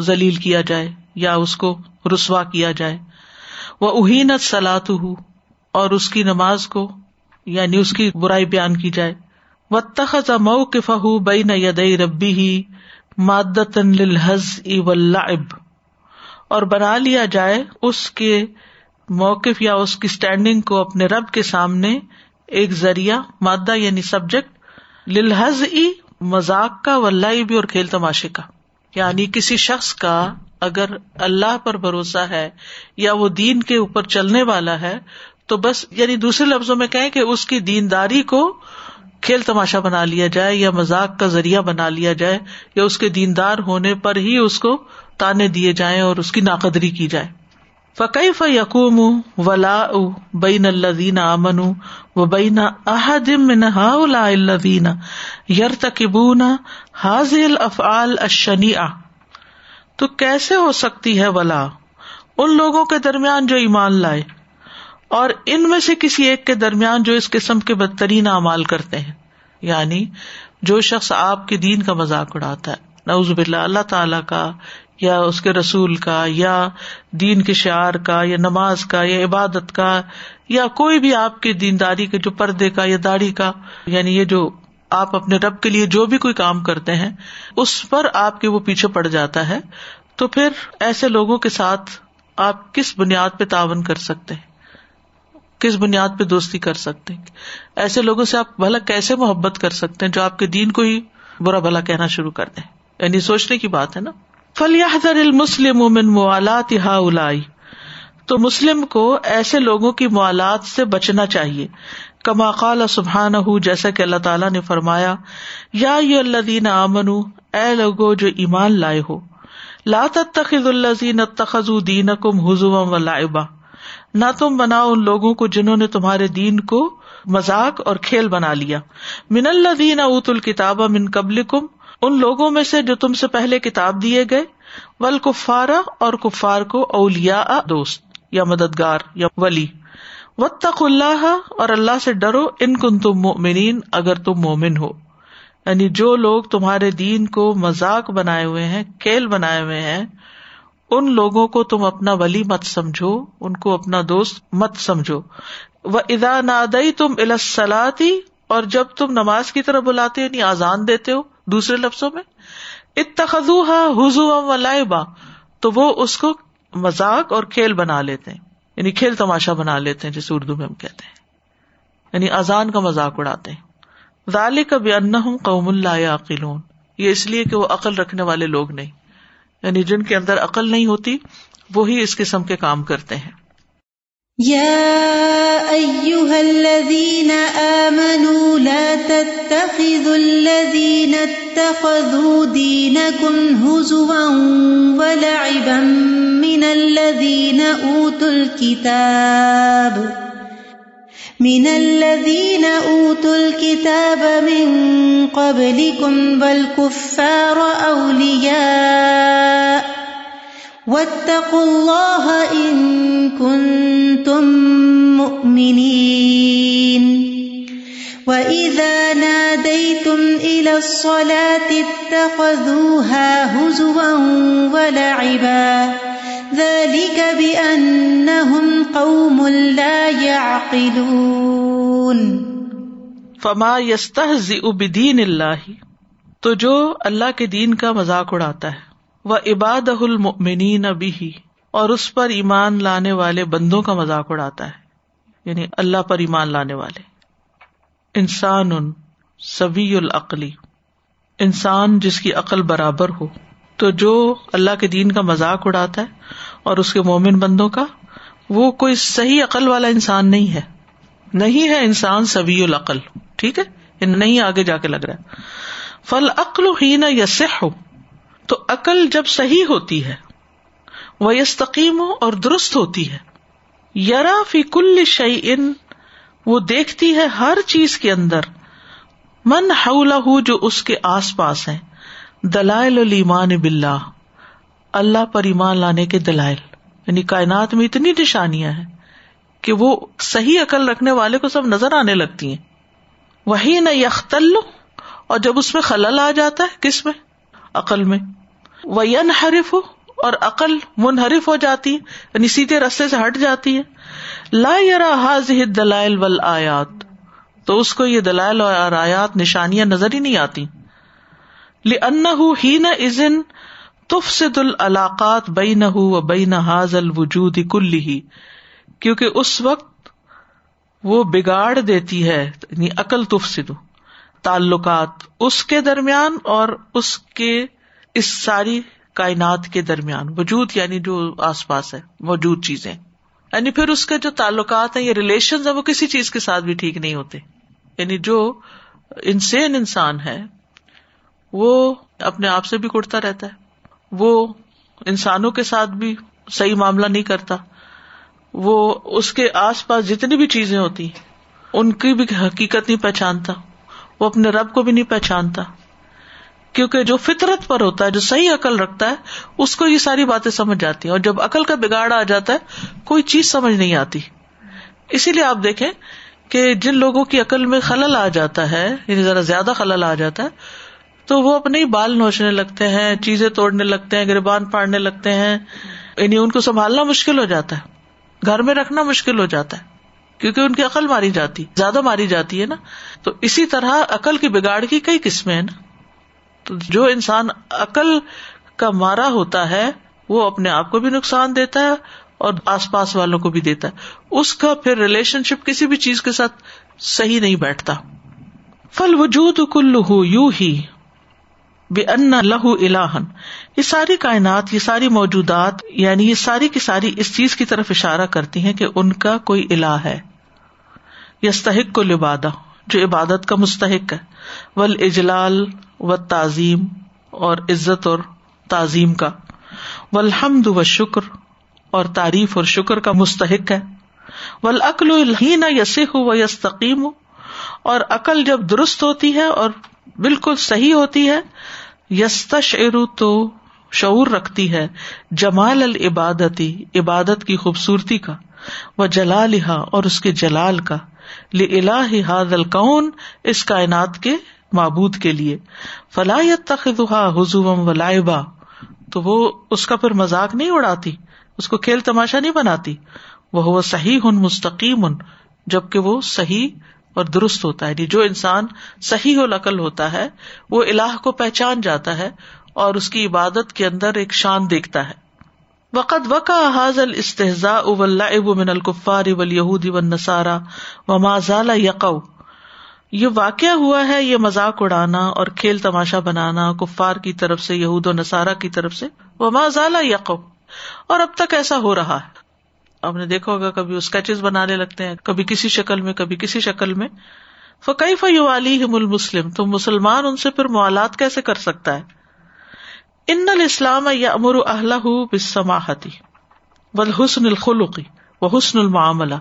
ذلیل کیا جائے، یا اس کو رسوا کیا جائے۔ وہ اہینت سلاد ہو اور اس کی نماز کو یعنی اس کی برائی بیان کی جائے۔ و تخت مئو کفا بئی نہ یدئی ربی ہی مادت اور بنا لیا جائے اس کے موقف یا اس کی اسٹینڈنگ کو اپنے رب کے سامنے ایک ذریعہ، مادہ یعنی سبجیکٹ للحز ای مزاق کا ولہ بھی اور کھیل تماشے کا۔ یعنی کسی شخص کا اگر اللہ پر بھروسہ ہے یا وہ دین کے اوپر چلنے والا ہے، تو بس یعنی دوسرے لفظوں میں کہیں کہ اس کی دینداری کو کھیل تماشا بنا لیا جائے یا مزاق کا ذریعہ بنا لیا جائے یا اس کے دیندار ہونے پر ہی اس کو تانے دیے جائیں اور اس کی ناقدری کی جائے۔ فقی ف یقوم ولا بین الدین امن و بین احدم الدین یر تکبون حاضل افعال اشنی تو کیسے ہو سکتی ہے ولا؟ ان لوگوں کے درمیان جو ایمان لائے اور ان میں سے کسی ایک کے درمیان جو اس قسم کے بدترین اعمال کرتے ہیں۔ یعنی جو شخص آپ کے دین کا مذاق اڑاتا ہے۔ نوز باللہ، اللہ تعالی کا یا اس کے رسول کا یا دین کے شعر کا یا نماز کا یا عبادت کا یا کوئی بھی آپ کی دینداری کے جو پردے کا یا داڑھی کا یعنی یہ جو آپ اپنے رب کے لیے جو بھی کوئی کام کرتے ہیں، اس پر آپ کے وہ پیچھے پڑ جاتا ہے، تو پھر ایسے لوگوں کے ساتھ آپ کس بنیاد پہ تعاون کر سکتے ہیں؟ کس بنیاد پہ دوستی کر سکتے ہیں؟ ایسے لوگوں سے آپ بھلا کیسے محبت کر سکتے ہیں جو آپ کے دین کو ہی برا بھلا کہنا شروع کر دیں؟ یعنی سوچنے کی بات ہے نا؟ فلیحذر المسلم من موالات هؤلاء تو مسلم کو ایسے لوگوں کی موالات سے بچنا چاہیے۔ کما قال سبحانہ جیسا کہ اللہ تعالیٰ نے فرمایا، یا یہ اللہ دین امن اے لوگو جو ایمان لائے ہو۔ لا تتخذ الذین اتخذوا دینکم حضوا و لعبا۔ نہ تم بناؤ ان لوگوں کو جنہوں نے تمہارے دین کو مذاق اور کھیل بنا لیا۔ من اللہ دین اوت الکتاب من قبل کم ان لوگوں میں سے جو تم سے پہلے کتاب دیے گئے ول کفارا اور کفار کو اولیا دوست یا مددگار یا ولی۔ و تخ اللہ اور اللہ سے ڈرو، ان کن تم مومنین اگر تم مومن ہو۔ یعنی جو لوگ تمہارے دین کو مذاق بنائے ہوئے ہیں، کھیل بنائے ہوئے ہیں، ان لوگوں کو تم اپنا ولی مت سمجھو، ان کو اپنا دوست مت سمجھو۔ وہ ادا نادئی تم الاسلاتی اور جب تم نماز کی طرح بلاتے ہو یعنی آزان دیتے ہو دوسرے لفظوں میں اتخذو حضو و لائبا تو وہ اس کو مذاق اور کھیل بنا لیتے ہیں یعنی کھیل تماشا بنا لیتے ہیں، جسے اردو میں ہم کہتے ہیں۔ یعنی آزان کا مذاق اڑاتے ہیں۔ ذالک کا ان قوم اللہ عقلون یہ اس لیے کہ وہ عقل رکھنے والے لوگ نہیں۔ یعنی جن کے اندر عقل نہیں ہوتی، وہی اس قسم کے کام کرتے ہیں۔ یا ایوہا الذین آمنوا لا تتخذوا الذین اتخذوا دینکم حزوا ولعبا من الذین اوتوا الكتاب من الذين أوتوا الكتاب من قبلكم والكفار أولياء واتقوا الله إن كنتم مؤمنين. وإذا ناديتم إلى الصلاة اتخذوها هزوا ولعبا. قوم لا يعقلون. فما بدین اللہ تو جو اللہ کے دین کا مذاق اڑاتا ہے وہ عباد المؤمنین بھی اور اس پر ایمان لانے والے بندوں کا مذاق اڑاتا ہے۔ یعنی اللہ پر ایمان لانے والے۔ انسان ان سبی العقلی۔ انسان جس کی عقل برابر ہو۔ تو جو اللہ کے دین کا مذاق اڑاتا ہے اور اس کے مومن بندوں کا، وہ کوئی صحیح عقل والا انسان نہیں ہے۔ نہیں ہے انسان سبی العقل۔ ٹھیک ہے؟ نہیں آگے جا کے لگ رہا ہے۔ فل عقل ہی نہ یس ہو تو عقل جب صحیح ہوتی ہے وہ یستقیم ہو اور درست ہوتی ہے۔ یرا فی کل شعی ان وہ دیکھتی ہے ہر چیز کے اندر۔ من ہو جو اس کے آس پاس ہیں۔ دلائل المان بلّہ اللہ پر ایمان لانے کے دلائل۔ یعنی کائنات میں اتنی نشانیاں ہیں کہ وہ صحیح عقل رکھنے والے کو سب نظر آنے لگتی ہیں۔ وہی نہ یختل اور جب اس میں خلل آ جاتا ہے، کس میں؟ عقل میں۔ وہ حرف ہو اور عقل منحرف ہو جاتی ہے یعنی سیدھے رستے سے ہٹ جاتی ہے۔ لا یرا حاض دلائل ول آیات تو اس کو یہ دلائل اور آیات، نشانیاں نظر ہی نہیں آتی۔ ہی نہ ازن تفسد العلاقات بئی نہ و بئی نہ حاض الوجود کل ہی کیونکہ اس وقت وہ بگاڑ دیتی ہے یعنی عقل تفسد۔ تعلقات اس کے درمیان اور اس کے اس ساری کائنات کے درمیان وجود یعنی جو آس پاس ہے، موجود چیزیں۔ یعنی پھر اس کے جو تعلقات ہیں، یہ ریلیشن وہ کسی چیز کے ساتھ بھی ٹھیک نہیں ہوتے۔ یعنی جو انسین انسان ہے، وہ اپنے آپ سے بھی کٹتا رہتا ہے۔ وہ انسانوں کے ساتھ بھی صحیح معاملہ نہیں کرتا۔ وہ اس کے آس پاس جتنی بھی چیزیں ہوتی، ان کی بھی حقیقت نہیں پہچانتا۔ وہ اپنے رب کو بھی نہیں پہچانتا۔ کیونکہ جو فطرت پر ہوتا ہے، جو صحیح عقل رکھتا ہے، اس کو یہ ساری باتیں سمجھ جاتی ہیں۔ اور جب عقل کا بگاڑ آ جاتا ہے، کوئی چیز سمجھ نہیں آتی۔ اسی لیے آپ دیکھیں کہ جن لوگوں کی عقل میں خلل آ جاتا ہے یعنی ذرا زیادہ خلل آ جاتا ہے، تو وہ اپنے ہی بال نوچنے لگتے ہیں، چیزیں توڑنے لگتے ہیں گربان پاڑنے لگتے ہیں۔ یعنی ان کو سنبھالنا مشکل ہو جاتا ہے، گھر میں رکھنا مشکل ہو جاتا ہے۔ کیونکہ ان کی عقل ماری جاتی، زیادہ ماری جاتی ہے نا۔ تو اسی طرح عقل کی بگاڑ کی کئی قسمیں ہیں نا۔ تو جو انسان عقل کا مارا ہوتا ہے، وہ اپنے آپ کو بھی نقصان دیتا ہے اور آس پاس والوں کو بھی دیتا ہے۔ اس کا پھر ریلیشن شپ کسی بھی چیز کے ساتھ صحیح نہیں بیٹھتا۔ فل وجود کل یو ہی بے ان لہو الہن۔ یہ ساری کائنات، یہ ساری موجودات یعنی یہ ساری کی ساری اس چیز کی طرف اشارہ کرتی ہیں کہ ان کا کوئی الہ ہے۔ یستحق کو لبادہ جو عبادت کا مستحق ہے۔ ول اجلال و تعظیم اور عزت اور تعظیم کا۔ ولحمد و شکر اور تعریف اور شکر کا مستحق ہے۔ ولعقل الحین یسح و یستقیم اور عقل جب درست ہوتی ہے اور بالکل صحیح ہوتی ہے یستش ارو تو شعور رکھتی ہے۔ جمال العبادتی، عبادت کی خوبصورتی کا۔ وہ جلال اور اس کے جلال کا۔ لہ ہاد القون اس کائنات کے معبود کے لیے۔ فلاحیت تخا حضوم و لائبا تو وہ اس کا پھر مذاق نہیں اڑاتی، اس کو کھیل تماشا نہیں بناتی۔ وہ صحیح ہن مستقیم ان جبکہ وہ صحیح اور درست ہوتا ہے۔ یعنی جو انسان صحیح و لقل ہوتا ہے، وہ اللہ کو پہچان جاتا ہے اور اس کی عبادت کے اندر ایک شان دیکھتا ہے۔ وقت وقا حاض الستحزا اب من القفار ابل یہودی و نسارا و مازال یقو یہ واقع ہوا ہے، یہ مذاق اڑانا اور کھیل تماشا بنانا کفار کی طرف سے، یہود و نسارا کی طرف سے وہ مازال یقو اور اب تک ایسا ہو رہا ہے۔ آپ نے دیکھا ہوگا، کبھی اسکیچز بنانے لگتے ہیں، کبھی کسی شکل میں، کبھی کسی شکل میں۔ فقی فیو علی مسلم تو مسلمان ان سے پھر موالات کیسے کر سکتا ہے؟ ان الاسلام یا امر اہل بسماحتی بل حسن الخلقی و حسن المعاملہ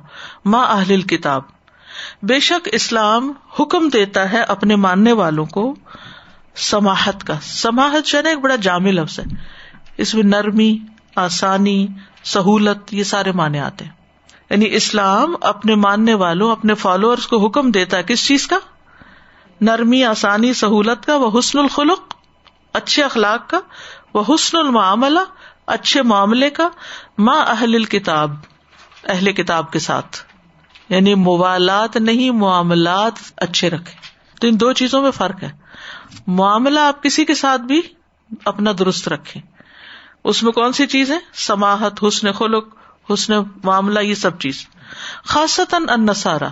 ما اہل الکتاب بے شک اسلام حکم دیتا ہے اپنے ماننے والوں کو سماحت کا۔ سماحت جو ہے نا ایک بڑا جامع لفظ ہے۔ اس میں نرمی، آسانی، سہولت، یہ سارے معنی آتے ہیں۔ یعنی اسلام اپنے ماننے والوں، اپنے فالوور کو حکم دیتا ہے کس چیز کا؟ نرمی، آسانی، سہولت کا وہ حسن الخلق۔ اچھے اخلاق کا، وہ حسن المعاملہ، اچھے معاملے کا، ماں اہل الکتاب، اہل کتاب کے ساتھ۔ یعنی موالات نہیں، معاملات اچھے رکھے۔ تو ان دو چیزوں میں فرق ہے۔ معاملہ آپ کسی کے ساتھ بھی اپنا درست رکھے اس میں کون سی چیز ہے؟ سماہت حسن خلق، حسن معاملہ، یہ سب چیز۔ خاصتاً ان نسارا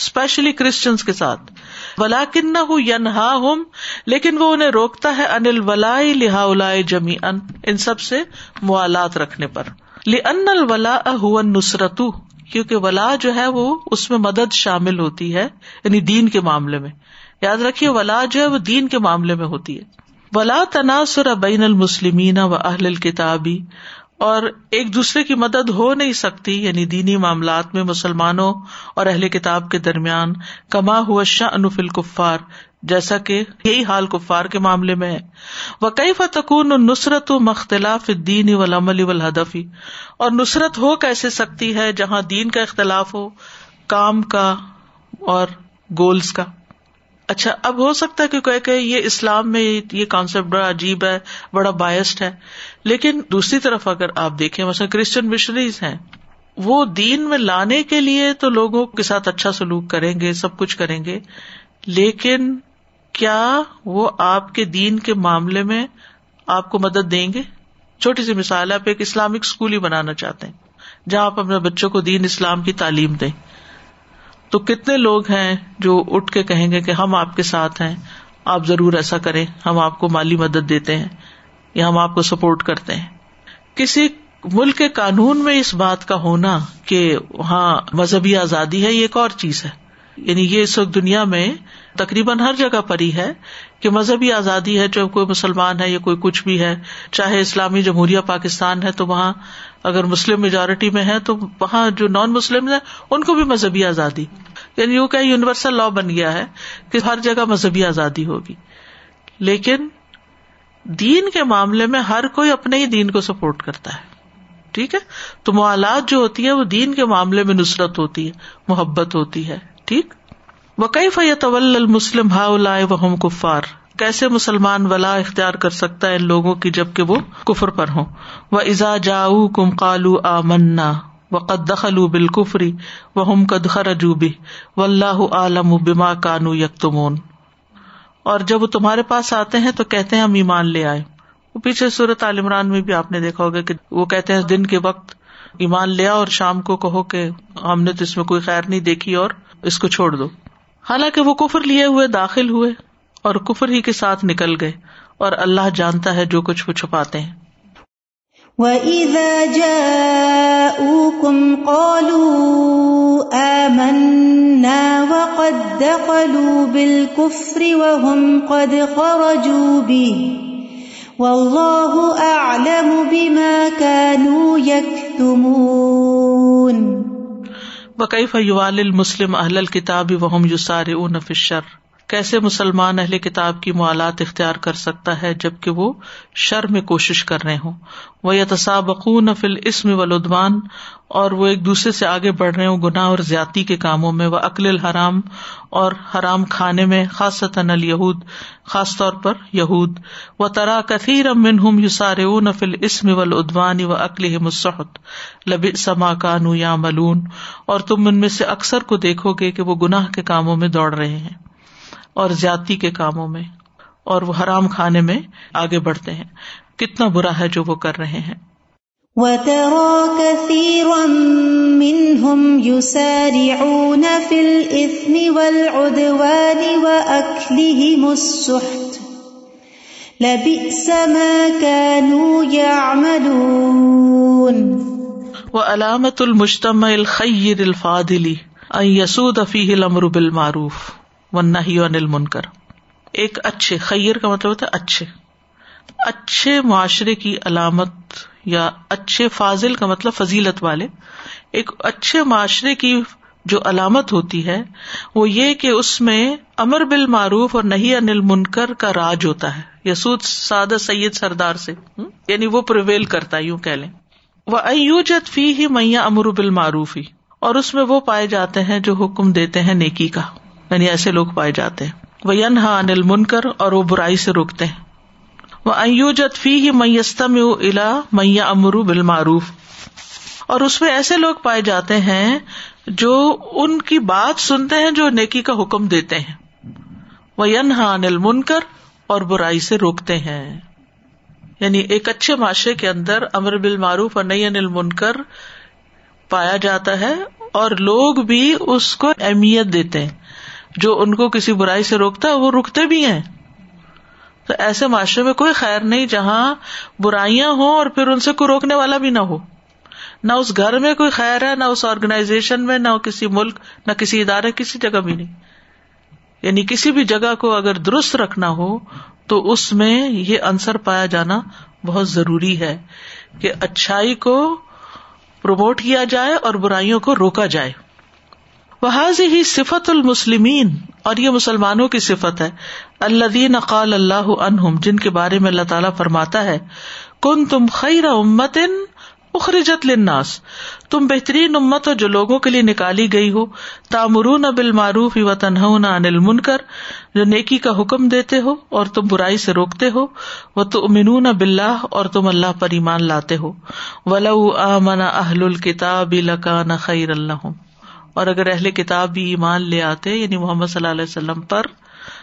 اسپیشلی کرسچنس کے ساتھ۔ ولا کن ینہا ہوں لیکن وہ انہیں روکتا ہے انل ولا لہا جمی ان ان سب سے موالات رکھنے پر۔ ان الولا نصرت کیونکہ ولا جو ہے وہ اس میں مدد شامل ہوتی ہے یعنی دین کے معاملے میں۔ یاد رکھیے ولا جو ہے وہ دین کے معاملے میں ہوتی ہے۔ ولا تناسر بین المسلمین و اہل الکتابی اور ایک دوسرے کی مدد ہو نہیں سکتی یعنی دینی معاملات میں مسلمانوں اور اہل کتاب کے درمیان کما ہوا شاہ انف الکفار، جیسا کہ یہی حال کفار کے معاملے میں ہے۔ وہ کئی فتکون نصرت و مختلاف دین و عمل و اور نصرت ہو کیسے سکتی ہے جہاں دین کا اختلاف ہو، کام کا اور گولس کا؟ اچھا اب ہو سکتا ہے کہ کہ یہ اسلام میں یہ کانسیپٹ بڑا عجیب ہے، بڑا بایسڈ ہے۔ لیکن دوسری طرف اگر آپ دیکھیں، مثلاً کرسچن مشنریز ہیں، وہ دین میں لانے کے لیے تو لوگوں کے ساتھ اچھا سلوک کریں گے، سب کچھ کریں گے۔ لیکن کیا وہ آپ کے دین کے معاملے میں آپ کو مدد دیں گے؟ چھوٹی سی مثال ہے، آپ ایک اسلامک اسکول ہی بنانا چاہتے ہیں، جہاں آپ اپنے بچوں کو دین اسلام کی تعلیم دیں۔ تو کتنے لوگ ہیں جو اٹھ کے کہیں گے کہ ہم آپ کے ساتھ ہیں؟ آپ ضرور ایسا کریں، ہم آپ کو مالی مدد دیتے ہیں یا ہم آپ کو سپورٹ کرتے ہیں۔ کسی ملک کے قانون میں اس بات کا ہونا کہ وہاں مذہبی آزادی ہے، یہ ایک اور چیز ہے۔ یعنی یہ اس وقت دنیا میں تقریباً ہر جگہ پر ہی ہے کہ مذہبی آزادی ہے جو کوئی مسلمان ہے یا کوئی کچھ بھی ہے، چاہے اسلامی جمہوریہ پاکستان ہے تو وہاں اگر مسلم میجورٹی میں ہے تو وہاں جو نان مسلم ہے ان کو بھی مذہبی آزادی۔ یعنی یوں کہ یونیورسل لا بن گیا ہے کہ ہر جگہ مذہبی آزادی ہوگی۔ لیکن دین کے معاملے میں ہر کوئی اپنے ہی دین کو سپورٹ کرتا ہے۔ ٹھیک ہے؟ تو موالات جو ہوتی ہے وہ دین کے معاملے میں نصرت ہوتی ہے، محبت ہوتی ہے۔ ٹھیک؟ وقی فیت المسلم ہا وحم کفار کیسے مسلمان ولا اختیار کر سکتا ہے ان لوگوں کی جبکہ وہ کفر پر ہوں؟ وہ ازا جا کم کالو آ منا و قد دخل بال کفری و قد خرجوبی و اللہ عالم بما کانو یکتمون اور جب وہ تمہارے پاس آتے ہیں تو کہتے ہیں ہم ایمان لے آئے۔ وہ پیچھے صورت عالمران میں بھی آپ نے دیکھا ہوگا کہ وہ کہتے ہیں دن کے وقت ایمان لیا اور شام کو کہو کہ ہم نے تو اس میں کوئی خیر نہیں دیکھی اور اس کو چھوڑ دو۔ حالانکہ وہ کفر لیے ہوئے داخل ہوئے اور کفر ہی کے ساتھ نکل گئے اور اللہ جانتا ہے جو کچھ وہ چھپاتے ہیں۔ وَإِذَا جَاءُوكُمْ قَالُوا آمَنَّا وَقَدْ دَخَلُوا بِالْكُفْرِ وَهُمْ قَدْ خَرَجُوا بِهِ وَاللَّهُ أَعْلَمُ بِمَا كَانُوا يَكْتُمُونَ۔ وقف یوال المسلم اہل الْكِتَابِ وَهُمْ يُسَارِعُونَ فِي الشَّرِّ کیسے مسلمان اہل کتاب کی موالات اختیار کر سکتا ہے جبکہ وہ شر میں کوشش کر رہے ہوں؟ وہ یا تصابقون فل اسم ولادمان اور وہ ایک دوسرے سے آگے بڑھ رہے ہوں گناہ اور زیادتی کے کاموں میں وہ عقل الحرام اور حرام کھانے میں خاص الہود خاص طور پر یہود۔ و ترا کثیر امن ہم یوسار فل اسم ولادوانی و عقل مسحت لب سما کانو یا ملون اور تم ان میں سے اکثر کو دیکھو گے کہ وہ گناہ کے کاموں میں دوڑ رہے ہیں۔ اور زیادتی کے کاموں میں اور وہ حرام کھانے میں آگے بڑھتے ہیں۔ کتنا برا ہے جو وہ کر رہے ہیں۔ وَتَرَى كَثِيرًا مِّنْهُمْ يُسَارِعُونَ فِي الْإِثْمِ وَالْعُدْوَانِ وَأَكْلِهِمُ السُّحْتِ لَبِئْسَ مَا كَانُوا يَعْمَلُونَ وَعَلَامَةُ الْمُجْتَمَعِ الْخَيِّرِ الْفَاضِلِ أَن يَسُودَ فِيهِ الْأَمْرُ بِالْمَعْرُوفِ ہی انل منکر ایک اچھے، خیر کا مطلب ہوتا ہے اچھے۔ اچھے معاشرے کی علامت یا اچھے فاضل کا مطلب فضیلت والے۔ ایک اچھے معاشرے کی جو علامت ہوتی ہے، وہ یہ کہ اس میں امر بال معروف اور نہیں انل منکر کا راج ہوتا ہے۔ یسود سادہ سید سردار سے یعنی وہ پرویل کرتا ہے، یوں کہ لیں۔ وہ ایوجت فی ہی میاں امر بال معروف ہی اور اس میں وہ پائے جاتے ہیں جو حکم دیتے ہیں نیکی کا۔ یعنی ایسے لوگ پائے جاتے ہیں۔ وہ ینہا انل منکر اور وہ برائی سے روکتے ہیں۔ وہ ایوجت فی ہی میستم الا میاں امرو بال معروف اور اس میں ایسے لوگ پائے جاتے ہیں جو ان کی بات سنتے ہیں، جو نیکی کا حکم دیتے ہیں۔ وہ ینہا انل منکر اور برائی سے روکتے ہیں۔ یعنی ایک اچھے معاشرے کے اندر امر بال معروف اور نئی انل منکر پایا جاتا ہے اور لوگ بھی اس کو اہمیت دیتے ہیں۔ جو ان کو کسی برائی سے روکتا ہے، وہ رکتے بھی ہیں۔ تو ایسے معاشرے میں کوئی خیر نہیں جہاں برائیاں ہوں اور پھر ان سے کوئی روکنے والا بھی نہ ہو۔ نہ اس گھر میں کوئی خیر ہے، نہ اس آرگنائزیشن میں، نہ کسی ملک، نہ کسی ادارے، کسی جگہ بھی نہیں۔ یعنی کسی بھی جگہ کو اگر درست رکھنا ہو، تو اس میں یہ انصر پایا جانا بہت ضروری ہے کہ اچھائی کو پروموٹ کیا جائے اور برائیوں کو روکا جائے۔ وہاں ہی صفت المسلمین اور یہ مسلمانوں کی صفت ہے۔ اللہ دین اقال اللہ عنہم جن کے بارے میں اللہ تعالیٰ فرماتا ہے کن تم خیر امت اخرجت لناس تم بہترین امت ہو جو لوگوں کے لیے نکالی گئی ہو۔ تامرون بال معروف و تنہا انل منکر جو نیکی کا حکم دیتے ہو اور تم برائی سے روکتے ہو۔ وہ تو امنون بلّہ اور تم اللہ پر ایمان لاتے ہو۔ ولو آمن اہل الکتاب لکان خیر اللہ اور اگر اہل کتاب بھی ایمان لے آتے یعنی محمد صلی اللہ علیہ وسلم پر،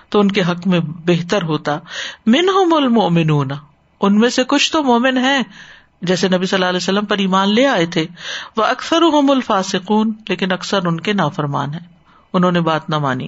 تو ان کے حق میں بہتر ہوتا۔ من المؤمنون، ان میں سے کچھ تو مومن ہیں، جیسے نبی صلی اللہ علیہ وسلم پر ایمان لے آئے تھے۔ وہ اکثر الفاسقون، لیکن اکثر ان کے نافرمان ہے انہوں نے بات نہ مانی۔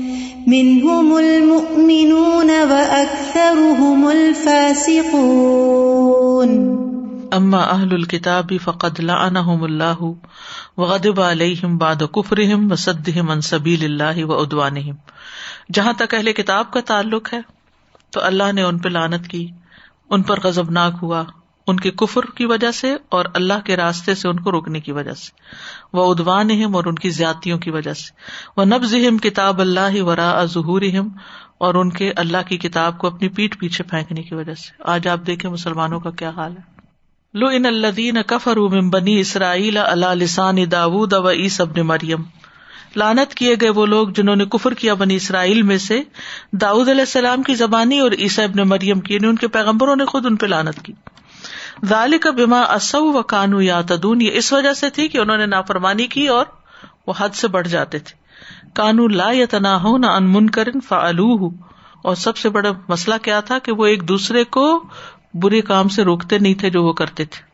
منهم المؤمنون وأكثرهم الفاسقون. اما اہل الکتاب فقد لعنهم اللہ وغضب علیہم بعد کفرہم وصدہم عن سبیل اللہ وعدوانہم جہاں تک اہل کتاب کا تعلق ہے، تو اللہ نے ان پہ لعنت کی، ان پر غضبناک ہوا ان کے کفر کی وجہ سے اور اللہ کے راستے سے ان کو روکنے کی وجہ سے۔ وہ ادوان اور ان کی زیادتیوں کی وجہ سے۔ وہ نبز کتاب اللہ ورا ظہور اور ان کے اللہ کی کتاب کو اپنی پیٹ پیچھے پھینکنے کی وجہ سے۔ آج آپ دیکھیں مسلمانوں کا کیا حال ہے۔ لو ان الدین کفر بنی اسرائیل اللہ لسان داود و عیس ابن مریم لانت کیے گئے وہ لوگ جنہوں نے کفر کیا بنی اسرائیل میں سے۔ داود علیہ السلام کی زبانی اور عیسا ابن مریم کی یعنی ان کے پیغمبروں نے خود ان پہ لانت کی۔ ذال کا بیما اصو و کانو یا تدون یہ اس وجہ سے تھی کہ انہوں نے نافرمانی کی اور وہ حد سے بڑھ جاتے تھے۔ کانو لا یا تنا ہو نہ ان من کرن فعلو اور سب سے بڑا مسئلہ کیا تھا کہ وہ ایک دوسرے کو برے کام سے روکتے نہیں تھے جو وہ کرتے تھے۔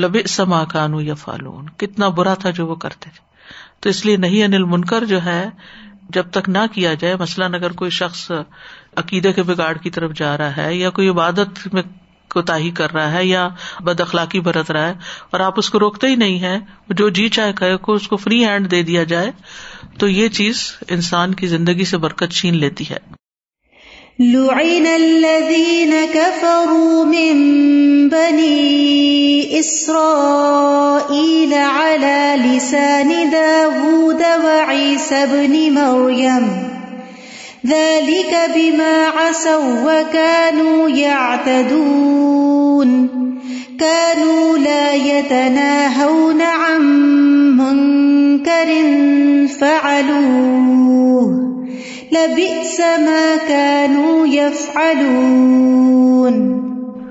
لبے سما کانو یا فالون کتنا برا تھا جو وہ کرتے تھے۔ تو اس لیے نہیں انل منکر جو ہے، جب تک نہ کیا جائے، مثلاً اگر کوئی شخص عقیدے کے بگاڑ کی طرف جا رہا ہے یا کوئی عبادت میں کوتا کر رہا ہے یا بد اخلاقی برت رہا ہے اور آپ اس کو روکتے ہی نہیں ہے جو جی چاہے کہ اس کو فری ہینڈ دے دیا جائے، تو یہ چیز انسان کی زندگی سے برکت چھین لیتی ہے۔ لعن الذين كفروا من بني إسرائيل على لسان داود وعيسى بن مريم ذلك بما عسوا وكانوا يعتدون كانوا لا يتناهون عن منكر فعلوه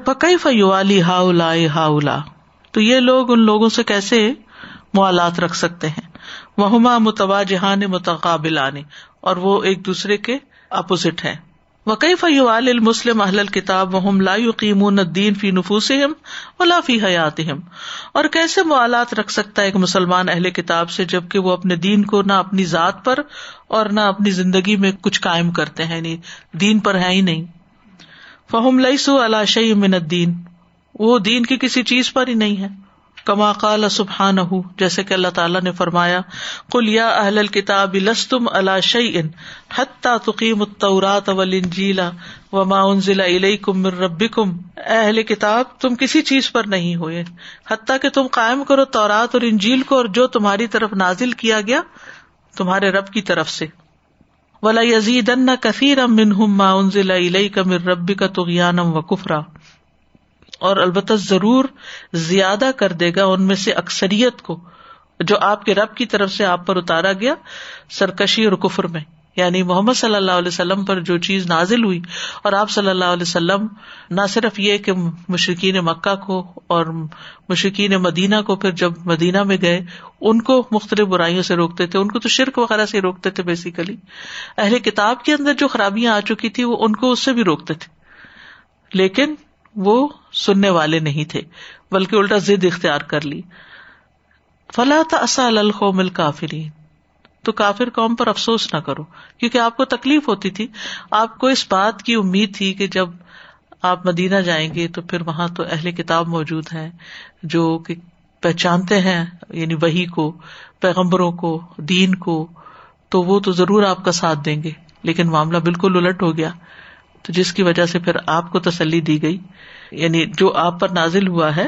پکئی فیوالی ہاؤلا ہاؤلا تو یہ لوگ ان لوگوں سے کیسے موالات رکھ سکتے ہیں؟ وہ متوا جہان متقابل اور وہ ایک دوسرے کے اپوزٹ ہیں۔ وقی فیوال المسلم اہل کتاب وہم لا یقیمون الدین فی نفوسہم ولا فی حیاتہم۔ اور کیسے موالات رکھ سکتا ہے ایک مسلمان اہل کتاب سے جبکہ وہ اپنے دین کو نہ اپنی ذات پر اور نہ اپنی زندگی میں کچھ قائم کرتے ہیں یعنی دین پر ہے ہی نہیں۔ فہم لئیسو علی شیء من الدین، وہ دین کی کسی چیز پر ہی نہیں ہے۔ کما قال سبحان جیسے کہ اللہ تعالیٰ نے فرمایا کل یا اہل الکتاب لستم اللہ شعین حتیٰ تقیم التورات والانجیلا وما انزل الیکم من ربکم۔ اہل کتاب، تم کسی چیز پر نہیں ہوئے، حتیٰ کہ تم قائم کرو تورات اور انجیل کو اور جو تمہاری طرف نازل کیا گیا تمہارے رب کی طرف سے۔ ولا یزید کثیر منہم ما انزل الیک من ربک طغیانا و کفرا۔ اور البتہ ضرور زیادہ کر دے گا ان میں سے اکثریت کو جو آپ کے رب کی طرف سے آپ پر اتارا گیا سرکشی اور کفر میں۔ یعنی محمد صلی اللہ علیہ وسلم پر جو چیز نازل ہوئی اور آپ صلی اللہ علیہ وسلم نہ صرف یہ کہ مشرقین مکہ کو اور مشرقین مدینہ کو پھر جب مدینہ میں گئے، ان کو مختلف برائیوں سے روکتے تھے، ان کو تو شرک وغیرہ سے روکتے تھے بیسیکلی اہل کتاب کے اندر جو خرابیاں آ چکی تھی وہ ان کو اس سے بھی روکتے تھے۔ لیکن وہ سننے والے نہیں تھے، بلکہ الٹا ضد اختیار کر لی۔ فلاں القوم الکافرین تو کافر قوم پر افسوس نہ کرو، کیونکہ آپ کو تکلیف ہوتی تھی۔ آپ کو اس بات کی امید تھی کہ جب آپ مدینہ جائیں گے تو پھر وہاں تو اہل کتاب موجود ہیں، جو کہ پہچانتے ہیں یعنی وہی کو، پیغمبروں کو، دین کو۔ تو وہ تو ضرور آپ کا ساتھ دیں گے، لیکن معاملہ بالکل الٹ ہو گیا۔ تو جس کی وجہ سے پھر آپ کو تسلی دی گئی یعنی جو آپ پر نازل ہوا ہے،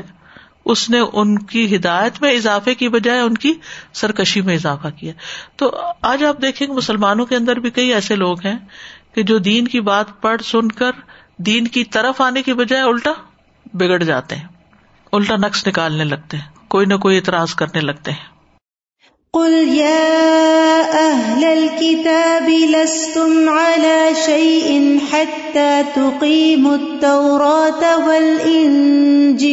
اس نے ان کی ہدایت میں اضافے کی بجائے ان کی سرکشی میں اضافہ کیا۔ تو آج آپ دیکھیں گے مسلمانوں کے اندر بھی کئی ایسے لوگ ہیں کہ جو دین کی بات پڑھ سن کر دین کی طرف آنے کی بجائے الٹا بگڑ جاتے ہیں، الٹا نقص نکالنے لگتے ہیں، کوئی نہ کوئی اعتراض کرنے لگتے ہیں۔ قل يا أهل الكتاب لستم على شيء حتى تقيموا التوراة والإنجيل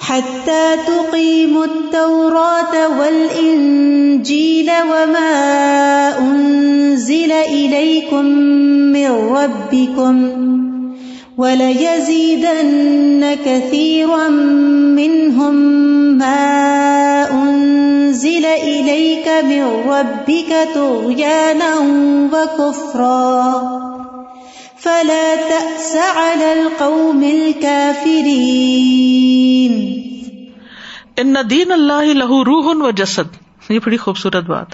حتى تقيموا التوراة والإنجيل وما أنزل إليكم من ربكم وليزيدن كثيرا منهم ما أنزل إليك من ربك طغيانا وكفرا. فلا تأس على القوم الكافرين. ان دین اللہ لہو روح و جسد یہ بڑی خوبصورت بات.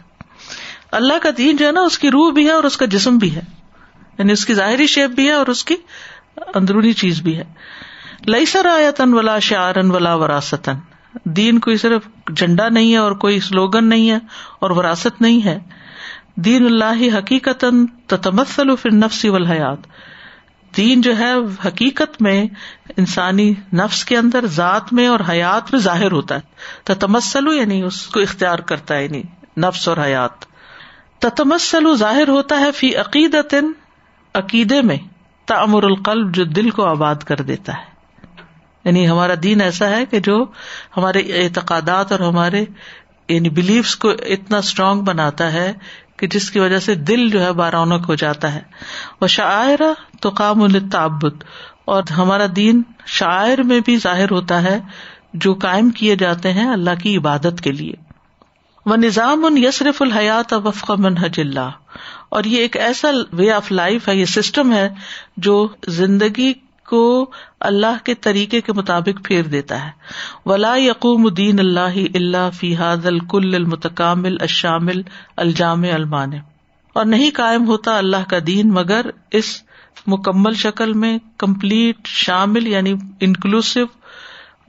اللہ کا دین جو ہے نا، اس کی روح بھی ہے اور اس کا جسم بھی ہے. یعنی اس کی ظاہری شیپ بھی ہے اور اس کی اندرونی چیز بھی ہے. لئی سر آیا تن ولا شعرن ولا وراثتن دین کوئی صرف جھنڈا نہیں ہے اور کوئی سلوگن نہیں ہے اور وراثت نہیں ہے۔ دین اللہ حقیقت تتمثل فی النفس والحیات۔ دین جو ہے حقیقت میں انسانی نفس کے اندر، ذات میں اور حیات میں ظاہر ہوتا ہے۔ تتمسل یعنی اس کو اختیار کرتا ہے یعنی نفس اور حیات۔ تتمسل ظاہر ہوتا ہے فی عقیدت عقیدے میں۔ تعمر القلب جو دل کو آباد کر دیتا ہے۔ یعنی ہمارا دین ایسا ہے کہ جو ہمارے اعتقادات اور ہمارے یعنی بلیفس کو اتنا اسٹرانگ بناتا ہے کہ جس کی وجہ سے دل جو ہے بارونق ہو جاتا ہے۔ وہ شاعرہ تو کام التعبد اور ہمارا دین شاعر میں بھی ظاہر ہوتا ہے جو قائم کیے جاتے ہیں اللہ کی عبادت کے لیے۔ وہ نظام ان یسرف الحیات وفق منحج اللہ، اور یہ ایک ایسا وے آف لائف ہے، یہ سسٹم ہے جو زندگی کو اللہ کے طریقے کے مطابق پھیر دیتا ہے۔ ولا یقوم دین اللہ اللہ فی حاد الکل المتکامل الشامل الجام المان اور نہیں قائم ہوتا اللہ کا دین مگر اس مکمل شکل میں کمپلیٹ شامل یعنی انکلوسو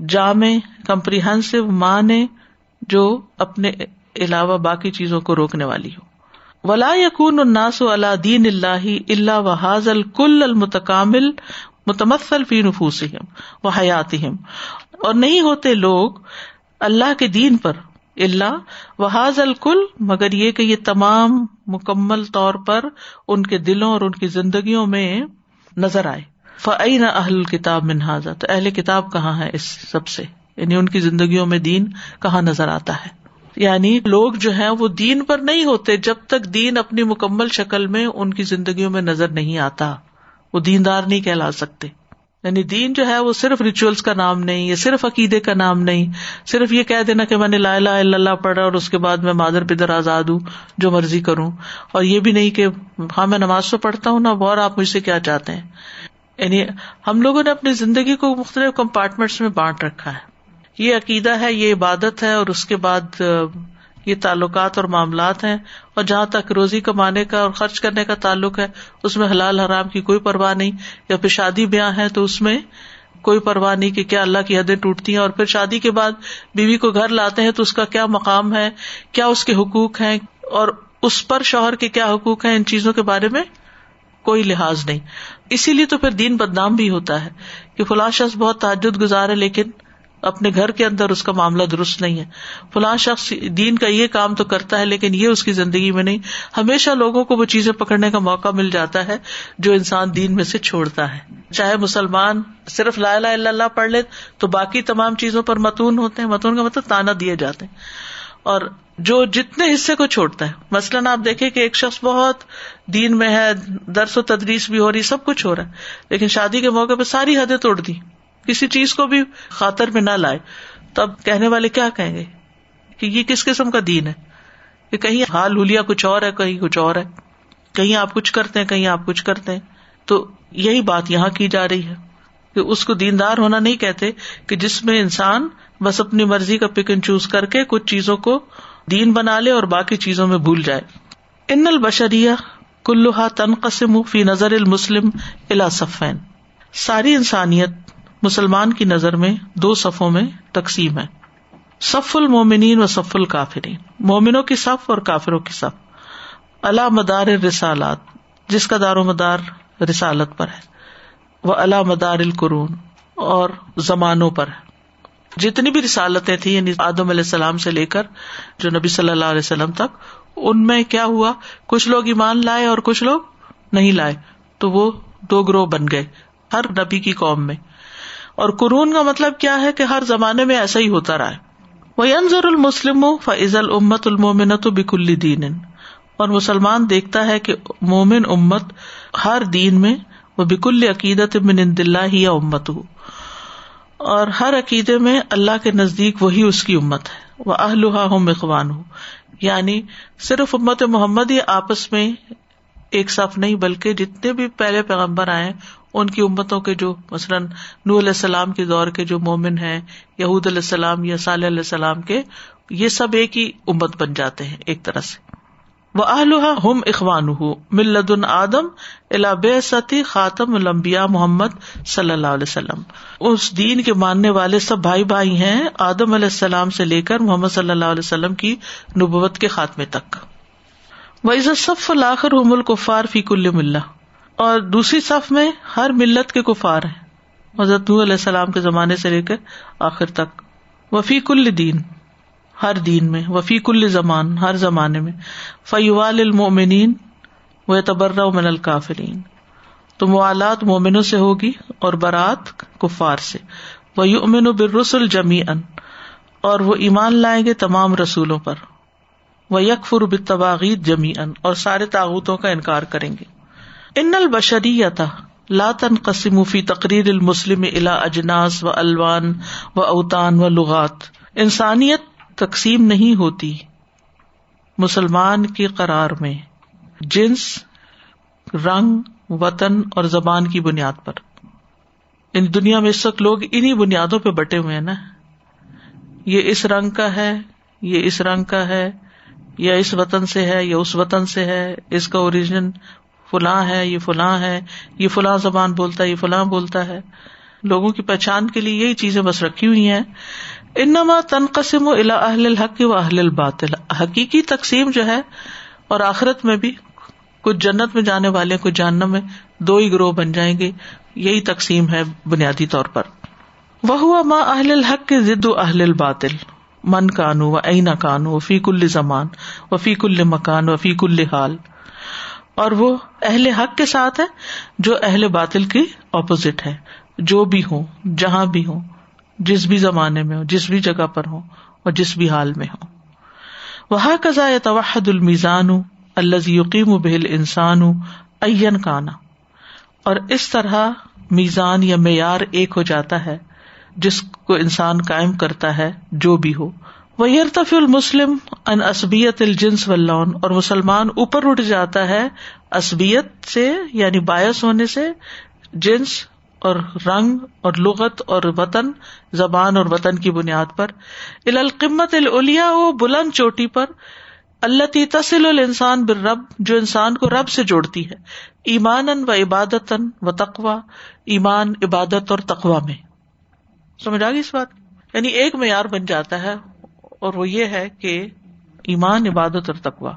جامع کمپریہنسو معنی جو اپنے علاوہ باقی چیزوں کو روکنے والی ہو۔ ولا یقون الناس اللہ دین اللہ اللہ وحاظ الکل المتکامل متمثل فی نفوس و حیات اور نہیں ہوتے لوگ اللہ کے دین پر اللہ وحاظ الکل، مگر یہ کہ یہ تمام مکمل طور پر ان کے دلوں اور ان کی زندگیوں میں نظر آئے۔ فعین اہل کتاب منہاظا تو اہل کتاب کہاں ہے اس سب سے؟ یعنی ان کی زندگیوں میں دین کہاں نظر آتا ہے؟ یعنی لوگ جو ہے وہ دین پر نہیں ہوتے جب تک دین اپنی مکمل شکل میں ان کی زندگیوں میں نظر نہیں آتا۔ وہ دیندار نہیں کہلا سکتے۔ یعنی دین جو ہے وہ صرف ریچولس کا نام نہیں یا صرف عقیدے کا نام نہیں۔ صرف یہ کہہ دینا کہ میں نے لا الہ الا اللہ پڑھا اور اس کے بعد میں مادر پدر آزاد ہوں، جو مرضی کروں۔ اور یہ بھی نہیں کہ ہاں میں نماز تو پڑھتا ہوں نا، اور آپ مجھ سے کیا چاہتے ہیں؟ یعنی ہم لوگوں نے اپنی زندگی کو مختلف کمپارٹمنٹس میں بانٹ رکھا ہے۔ یہ عقیدہ ہے، یہ عبادت ہے اور اس کے بعد یہ تعلقات اور معاملات ہیں اور جہاں تک روزی کمانے کا اور خرچ کرنے کا تعلق ہے، اس میں حلال حرام کی کوئی پرواہ نہیں۔ یا پھر شادی بیاہ ہے تو اس میں کوئی پرواہ نہیں کہ کیا اللہ کی حدیں ٹوٹتی ہیں اور پھر شادی کے بعد بیوی کو گھر لاتے ہیں تو اس کا کیا مقام ہے، کیا اس کے حقوق ہیں اور اس پر شوہر کے کیا حقوق ہیں، ان چیزوں کے بارے میں کوئی لحاظ نہیں۔ اسی لیے تو پھر دین بدنام بھی ہوتا ہے کہ فلاں شخص بہت تعجد گزار ہے لیکن اپنے گھر کے اندر اس کا معاملہ درست نہیں ہے۔ فلاں شخص دین کا یہ کام تو کرتا ہے، لیکن یہ اس کی زندگی میں نہیں۔ ہمیشہ لوگوں کو وہ چیزیں پکڑنے کا موقع مل جاتا ہے جو انسان دین میں سے چھوڑتا ہے۔ چاہے مسلمان صرف لا الہ الا اللہ پڑھ لے، تو باقی تمام چیزوں پر متون ہوتے ہیں۔ متون کا مطلب تانا دیے جاتے ہیں۔ اور جو جتنے حصے کو چھوڑتا ہے، مثلاً آپ دیکھیں کہ ایک شخص بہت دین میں ہے، درس و تدریس بھی ہو رہی، سب کچھ ہو رہا ہے، لیکن شادی کے موقع پہ ساری حدیں توڑ دی کسی چیز کو بھی خاطر میں نہ لائے تو اب کہنے والے کیا کہیں گے؟ کہ یہ کس قسم کا دین ہے؟ کہ کہیں حال ہولیا کچھ اور ہے، کہیں کچھ اور ہے۔ کہیں آپ کچھ کرتے ہیں، کہیں آپ کچھ کرتے ہیں۔ تو یہی بات یہاں کی جا رہی ہے کہ اس کو دیندار ہونا نہیں کہتے کہ جس میں انسان بس اپنی مرضی کا پک اینڈ چوز کر کے کچھ چیزوں کو دین بنا لے اور باقی چیزوں میں بھول جائے۔ ان البشریہ کلوہا تنقسم فی نظر المسلم الا صفین۔ ساری انسانیت مسلمان کی نظر میں دو صفوں میں تقسیم ہے۔ صف المومنین و صف الکافرین۔ مومنوں کی صف اور کافروں کی صف۔ اللہ مدار رسالات جس کا دار و مدار رسالت پر ہے۔ وہ اللہ مدار القرون، اور زمانوں پر ہے۔ جتنی بھی رسالتیں تھیں یعنی آدم علیہ السلام سے لے کر جو نبی صلی اللہ علیہ وسلم تک، ان میں کیا ہوا؟ کچھ لوگ ایمان لائے اور کچھ لوگ نہیں لائے۔ تو وہ دو گروہ بن گئے، ہر نبی کی قوم میں۔ اور قرون کا مطلب کیا ہے کہ ہر زمانے میں ایسا ہی ہوتا رہا ہے۔ وہ انضر المسلم فض المت المومنت بکلی دین اور مسلمان دیکھتا ہے کہ مومن امت ہر دین میں وہ بکل عقیدت من اللہ یا امت ہو اور ہر عقیدے میں اللہ کے نزدیک وہی اس کی امت ہے۔ وہ اہلحا ہوں مخوان ہو یعنی صرف امت محمد ہی آپس میں ایک صف نہیں، بلکہ جتنے بھی پہلے پیغمبر آئے ان کی امتوں کے جو مثلاً نو علیہ السلام کے دور کے جو مومن ہیں، یہود علیہ السلام یا صلی علیہ السلام کے، یہ سب ایک ہی امت بن جاتے ہیں، ایک طرح سے۔ وہ آلوہ ہم اخوان ملدن آدم الاب ستی خاتم المبیا محمد صلی اللہ علیہ وسلم۔ اس دین کے ماننے والے سب بھائی بھائی ہیں آدم علیہ السلام سے لے کر محمد صلی اللہ علیہ وسلم کی نبوت کے خاتمے تک۔ وہ عزت صف الآخر حم القفار فی کل ملا اور دوسری صف میں ہر ملت کے کفار ہیں۔ حضرت علیہ السلام کے زمانے سے لے کر آخر تک۔ وفی کل دین۔ ہر دین میں۔ وفی کل زمان۔ ہر زمانے میں۔ فیوال المومنین و تبرہ من الکافرین۔ تو موالات مومنوں سے ہوگی اور برات کفار سے۔ وہ یومن و برسل جمی ان اور وہ ایمان لائیں گے تمام رسولوں پر۔ وہ یکفر بتباغیت جمی ان اور سارے تاغتوں کا انکار کریں گے۔ ان البشریتا لاتن قسم فی تقریر المسلم الا اجناس و الوان و اوتان و لغات۔ انسانیت تقسیم نہیں ہوتی مسلمان کی قرار میں، جنس، رنگ، وطن اور زبان کی بنیاد پر۔ ان دنیا میں اس وقت لوگ انہیں بنیادوں پہ بٹے ہوئے ہیں نا۔ یہ اس رنگ کا ہے، یہ اس رنگ کا ہے، یا اس وطن سے ہے، یا اس وطن سے ہے، اس کا اوریجن فلاں ہے، یہ فلاں ہے، یہ فلاں زبان بولتا ہے، یہ فلاں بولتا ہے۔ لوگوں کی پہچان کے لیے یہی چیزیں بس رکھی ہوئی ہیں۔ انما تنقسم و الا اہل الحق و اہل الباطل۔ حقیقی تقسیم جو ہے، اور آخرت میں بھی کچھ جنت میں جانے والے، کچھ جاننا میں دو ہی گروہ بن جائیں گے۔ یہی تقسیم ہے بنیادی طور پر۔ وہ ہوا ماں اہل الحق کے ضد و اہل الباطل۔ من کانو و اینا کانو و فیق ال زمان و فیق ال مکان و فیق الحال اور وہ اہل حق کے ساتھ ہے جو اہل باطل کی اپوزٹ ہے۔ جو بھی ہوں، جہاں بھی ہوں، جس بھی زمانے میں ہو جس بھی جگہ پر ہو اور جس بھی حال میں ہو وہ کزا توحد المیزان الز یقین بہل انسان این کانا اور اس طرح میزان یا معیار ایک ہو جاتا ہے، جس کو انسان قائم کرتا ہے جو بھی ہو۔ وہ المسلم ان اسبیت الجنس ولون اور مسلمان اوپر اٹھ جاتا ہے اسبیت سے یعنی باعث ہونے سے، جنس اور رنگ اور لغت اور وطن، زبان اور وطن کی بنیاد پر۔ القمت الولیا ہو بلند چوٹی پر۔ اللہ تی تسل السان بر رب جو انسان کو رب سے جوڑتی ہے۔ ایمان و عبادت و تقوا ایمان، عبادت اور تقوا میں۔ سمجھ آ گئی اس بات؟ یعنی ایک معیار بن جاتا ہے۔ اور وہ یہ ہے کہ ایمان، عبادت اور تقوا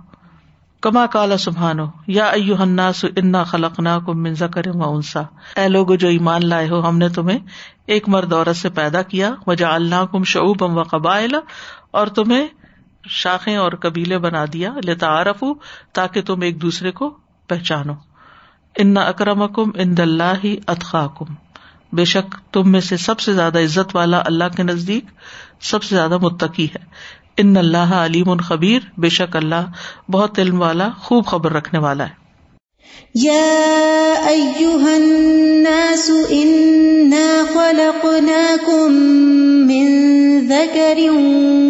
کما کالا سبحانو یا الناس انا خلق نا کم منزا کرے انسا اے لوگ جو ایمان لائے ہو، ہم نے تمہیں ایک مرد عورت سے پیدا کیا۔ وجا اللہ کم شعوب و قبائل، اور تمہیں شاخیں اور قبیلے بنا دیا۔ لتا عارف تاکہ تم ایک دوسرے کو پہچانو۔ ان اکرم کم ان دلہ اطخا کم بے شک تم میں سے سب سے زیادہ عزت والا اللہ کے نزدیک سب سے زیادہ متقی ہے۔ ان اللہ علیم الخبیر بے شک اللہ بہت علم والا، خوب خبر رکھنے والا ہے۔ يا أيها الناس إنا خلقناكم من ذكر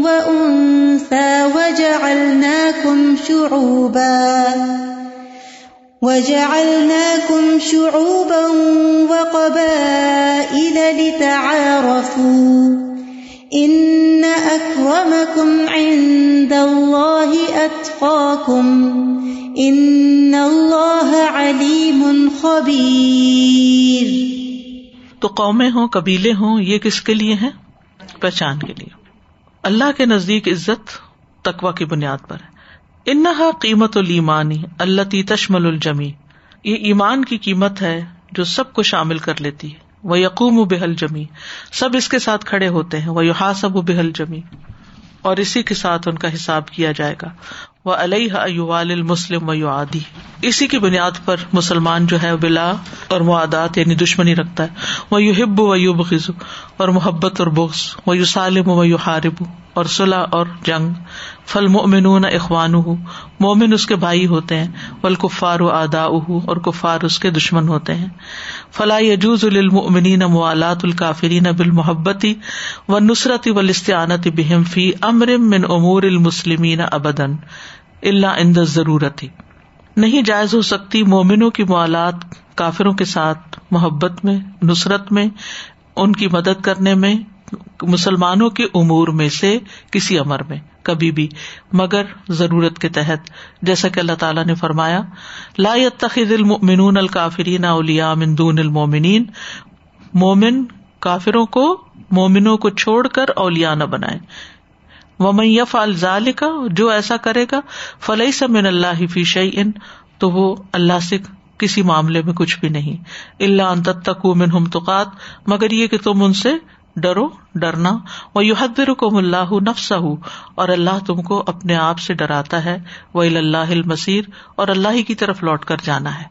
وأنثى وجعلناكم شعوبا۔ وجعلناكم شعوبا وقبائل لتعارفوا ان اکرمکم عند اللہ اتقاکم ان اللہ علیم خبیر تو قومیں ہوں، قبیلے ہوں، یہ کس کے لیے ہیں؟ پہچان کے لیے۔ اللہ کے نزدیک عزت تقوا کی بنیاد پر ہے۔ انہا قیمت الایمانی اللہ تی تشمل الجمی۔ یہ ایمان کی قیمت ہے جو سب کو شامل کر لیتی ہے۔ وہ یقوم و بحل جمی سب اس کے ساتھ کھڑے ہوتے ہیں۔ وہ یحاسب و بحل جمی اور اسی کے ساتھ ان کا حساب کیا جائے گا۔ وہ علیہ المسلم و آدی اسی کی بنیاد پر مسلمان جو ہے بلا اور معادات یعنی دشمنی رکھتا ہے۔ وہ یو ہب و یو بخو اور محبت اور بغض۔ وہ یو سالم و یو حارب اور صلاح اور جنگ۔ فل مومن اخوان مومن اس کے بھائی ہوتے ہیں ول کفار و ادا اور کفار اس کے دشمن ہوتے ہیں۔ فلاح یجوز المنین موالات الکافرین بال محبتی و نصرت ولاستعانت بہم فی امر من امور المسلمین ابدن اللہ اند ضرورت نہیں جائز ہو سکتی مومنوں کی موالات کافروں کے ساتھ محبت میں، نصرت میں، ان کی مدد کرنے میں مسلمانوں کے امور میں سے کسی امر میں، کبھی بھی، مگر ضرورت کے تحت، جیسا کہ اللہ تعالیٰ نے فرمایا، لا يتخذ المؤمنون الکافرین اولیاء من دون المؤمنین، مومن کافروں کو، مومنوں کو چھوڑ کر اولیا نہ بنائے ومن يفعل ذلك جو ایسا کرے گا، فليس من اللہ فی شيء، تو وہ اللہ سے کسی معاملے میں کچھ بھی نہیں۔ اللہ ان تتقوا منهم تقات، مگر یہ کہ تم ان سے ڈرو، ڈرنا وہ یو حد رکم اللہ نفس اور اللہ تم کو اپنے آپ سے ڈراتا ہے۔ وہ اللہ مسیر اور اللہ ہی کی طرف لوٹ کر جانا ہے۔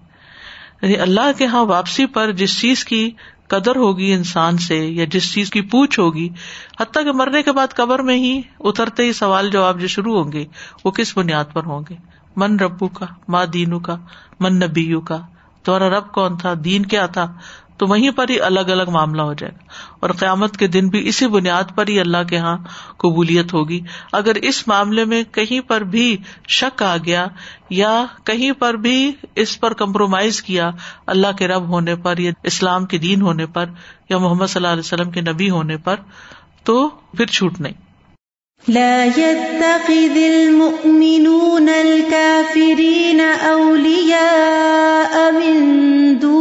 یعنی اللہ کے یہاں واپسی پر جس چیز کی قدر ہوگی انسان سے، یا جس چیز کی پوچھ ہوگی، حتیٰ کہ مرنے کے بعد قبر میں ہی اترتے ہی سوال جواب جو شروع ہوں گے، وہ کس بنیاد پر ہوں گے؟ من ربو کا ماں دینو کا من نبیو کا تمہارا رب کون تھا؟ دین کیا تھا؟ تو وہیں پر ہی الگ الگ معاملہ ہو جائے گا۔ اور قیامت کے دن بھی اسی بنیاد پر ہی اللہ کے یہاں قبولیت ہوگی۔ اگر اس معاملے میں کہیں پر بھی شک آ گیا یا کہیں پر بھی اس پر کمپرومائز کیا اللہ کے رب ہونے پر یا اسلام کے دین ہونے پر یا محمد صلی اللہ علیہ وسلم کے نبی ہونے پر تو پھر چھوٹ نہیں۔ لا يتخذ المؤمنون الكافرين أولياء من دون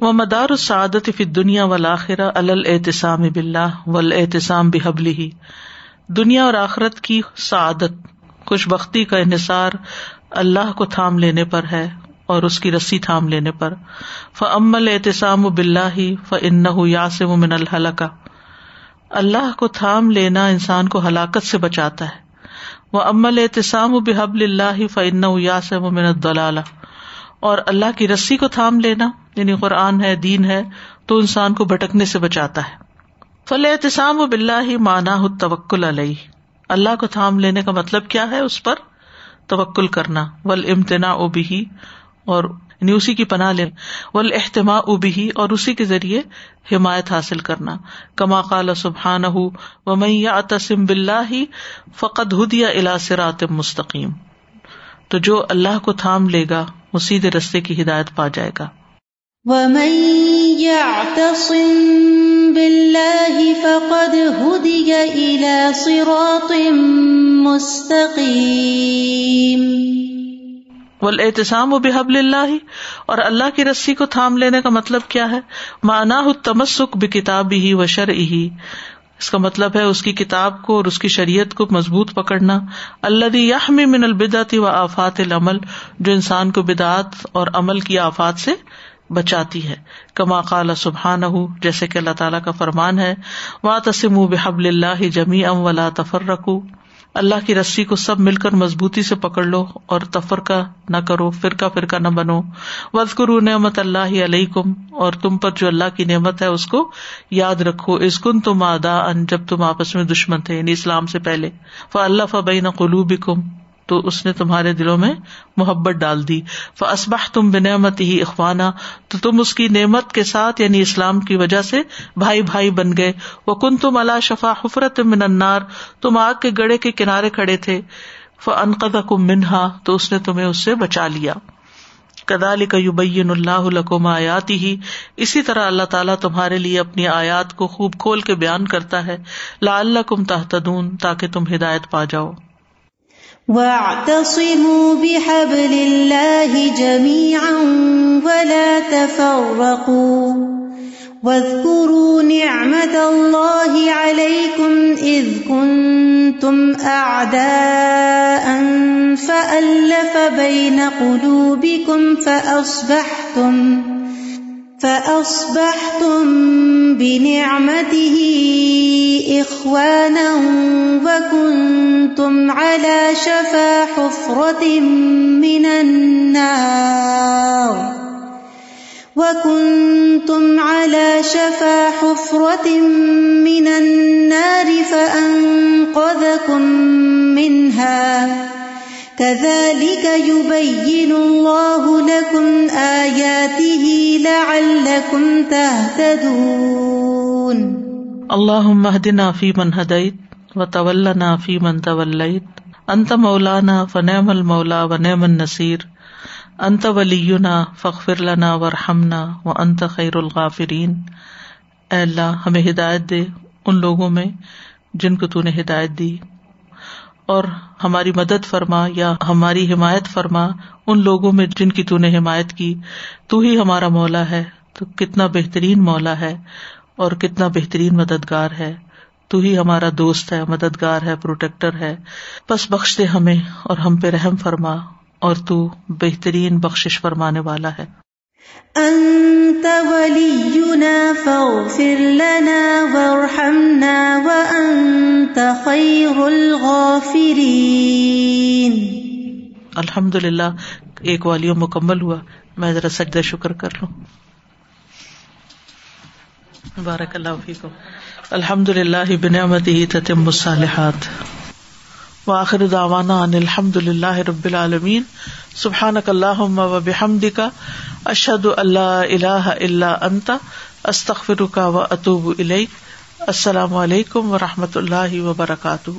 و مدار السعادت فی دنیا والآخرہ الاحتسام باللہ والاحتسام بحبلہ۔ دنیا اور آخرت کی سعادت خوش بختی کا انحصار اللہ کو تھام لینے پر ہے اور اس کی رسی تھام لینے پر۔ فعمل احتسام و بلّہ ف ان یاسم من الحلقہ۔ اللہ کو تھام لینا انسان کو ہلاکت سے بچاتا ہے۔ وہ امل احتسام و بحب اللہ فن یاسم من دلال اور اللہ کی رسی کو تھام لینا یعنی قرآن ہے، دین ہے، تو انسان کو بھٹکنے سے بچاتا ہے۔ فل احتسام و بلّہ مانا توکل علیہ اللہ کو تھام لینے کا مطلب کیا ہے اس پر؟ توکل کرنا۔ ول امتنا او بھی اور یعنی اسی کی پناہ لے ول احتما ابھی اور اسی کے ذریعے حمایت حاصل کرنا۔ کما قال سبحان ہُ و میں تسم بلّہ فقط ہدیا الا سرات مستقیم۔ تو جو اللہ کو تھام لے گا وہ سیدھے رستے کی ہدایت پا جائے گا۔ فقد هدي إلى صراط مستقيم۔ احتسام و بحب اللہ اور اللہ کی رسی کو تھام لینے کا مطلب کیا ہے؟ مانا تمسک بھی کتاب ہی و شر ہی اس کا مطلب ہے اس کی کتاب کو اور اس کی شریعت کو مضبوط پکڑنا۔ اللہ یحمی من البدعت و آفات العمل، جو انسان کو بدعت اور عمل کی آفات سے بچاتی ہے۔ کما قال سبحان جیسے کہ اللہ تعالیٰ کا فرمان ہے وا تسم بحب اللہ جمی ام ولا تفر رکھو اللہ کی رسی کو سب مل کر مضبوطی سے پکڑ لو اور تفرقہ نہ کرو، فرقہ فرقہ نہ بنو۔ وز کرو نعمت اللہ علیہ کم اور تم پر جو اللہ کی نعمت ہے اس کو یاد رکھو۔ اس کن تم آدا ان جب تم آپس میں دشمن تھے یعنی اسلام سے پہلے۔ ف اللہ فبین قلوب کم تو اس نے تمہارے دلوں میں محبت ڈال دی۔ اسبح تم بنعمت ہی اخوانا تو تم اس کی نعمت کے ساتھ یعنی اسلام کی وجہ سے بھائی بھائی بن گئے۔ وہ کن تم اللہ شفا حفرت من انار تم آگ کے گڑے کے کنارے کھڑے تھے۔ فنقد کم منہا تو اس نے تمہیں اس سے بچا لیا۔ کدال کا یوبین اللہ لکم آیاتی ہی اسی طرح اللہ تعالیٰ تمہارے لیے اپنی آیات کو خوب کھول کے بیان کرتا ہے۔ لا اللہ کم تحتدون تاکہ تم ہدایت پا جاؤ۔ واعتصموا بحبل الله جميعا ولا تفرقوا واذكروا نعمة الله عليكم إذ كنتم أعداء فألف بين قلوبكم فأصبحتم فأصبحتم بنعمته إخوانا وكنتم كنتم على شفا حفرة من النار وكنتم على شفا حفرة من النار فأنقذكم منها كذلك يبين الله لكم آياته لعلكم تهتدون اللهم اهدنا فيمن هديت و وتولنا فيمن توليت. انت مولانا فنعم المولا ونعم النصير انت ولینا فخر لنا ورحمنا و انت خیر الغافرین. اے اللہ، ہمیں ہدایت دے ان لوگوں میں جن کو تو نے ہدایت دی. اور ہماری مدد فرما یا ہماری حمایت فرما ان لوگوں میں جن کی تو نے حمایت کی. تو ہی ہمارا مولا ہے. تو کتنا بہترین مولا ہے اور کتنا بہترین مددگار ہے. تو ہی ہمارا دوست ہے مددگار ہے پروٹیکٹر ہے۔ بس بخش دے ہمیں اور ہم پہ رحم فرما اور تو بہترین بخش فرمانے والا ہے۔ انت ولینا فاغفر لنا وارحمنا وانت خیر الغافرین۔ الحمد للہ ایک والیو مکمل ہوا۔ میں ذرا سجدہ شکر کر لوں۔ بارک اللہ فیکم۔ الحمد للہ بنعمتی تتم الصالحات۔ وآخر دعوانا ان الحمد للہ رب العالمین۔ سبحانک اللہم و بحمدک، اشہد اللہ الہ الا انت، استغفرک و اتوب الیک۔ السلام علیکم و رحمۃ اللہ وبرکاتہ۔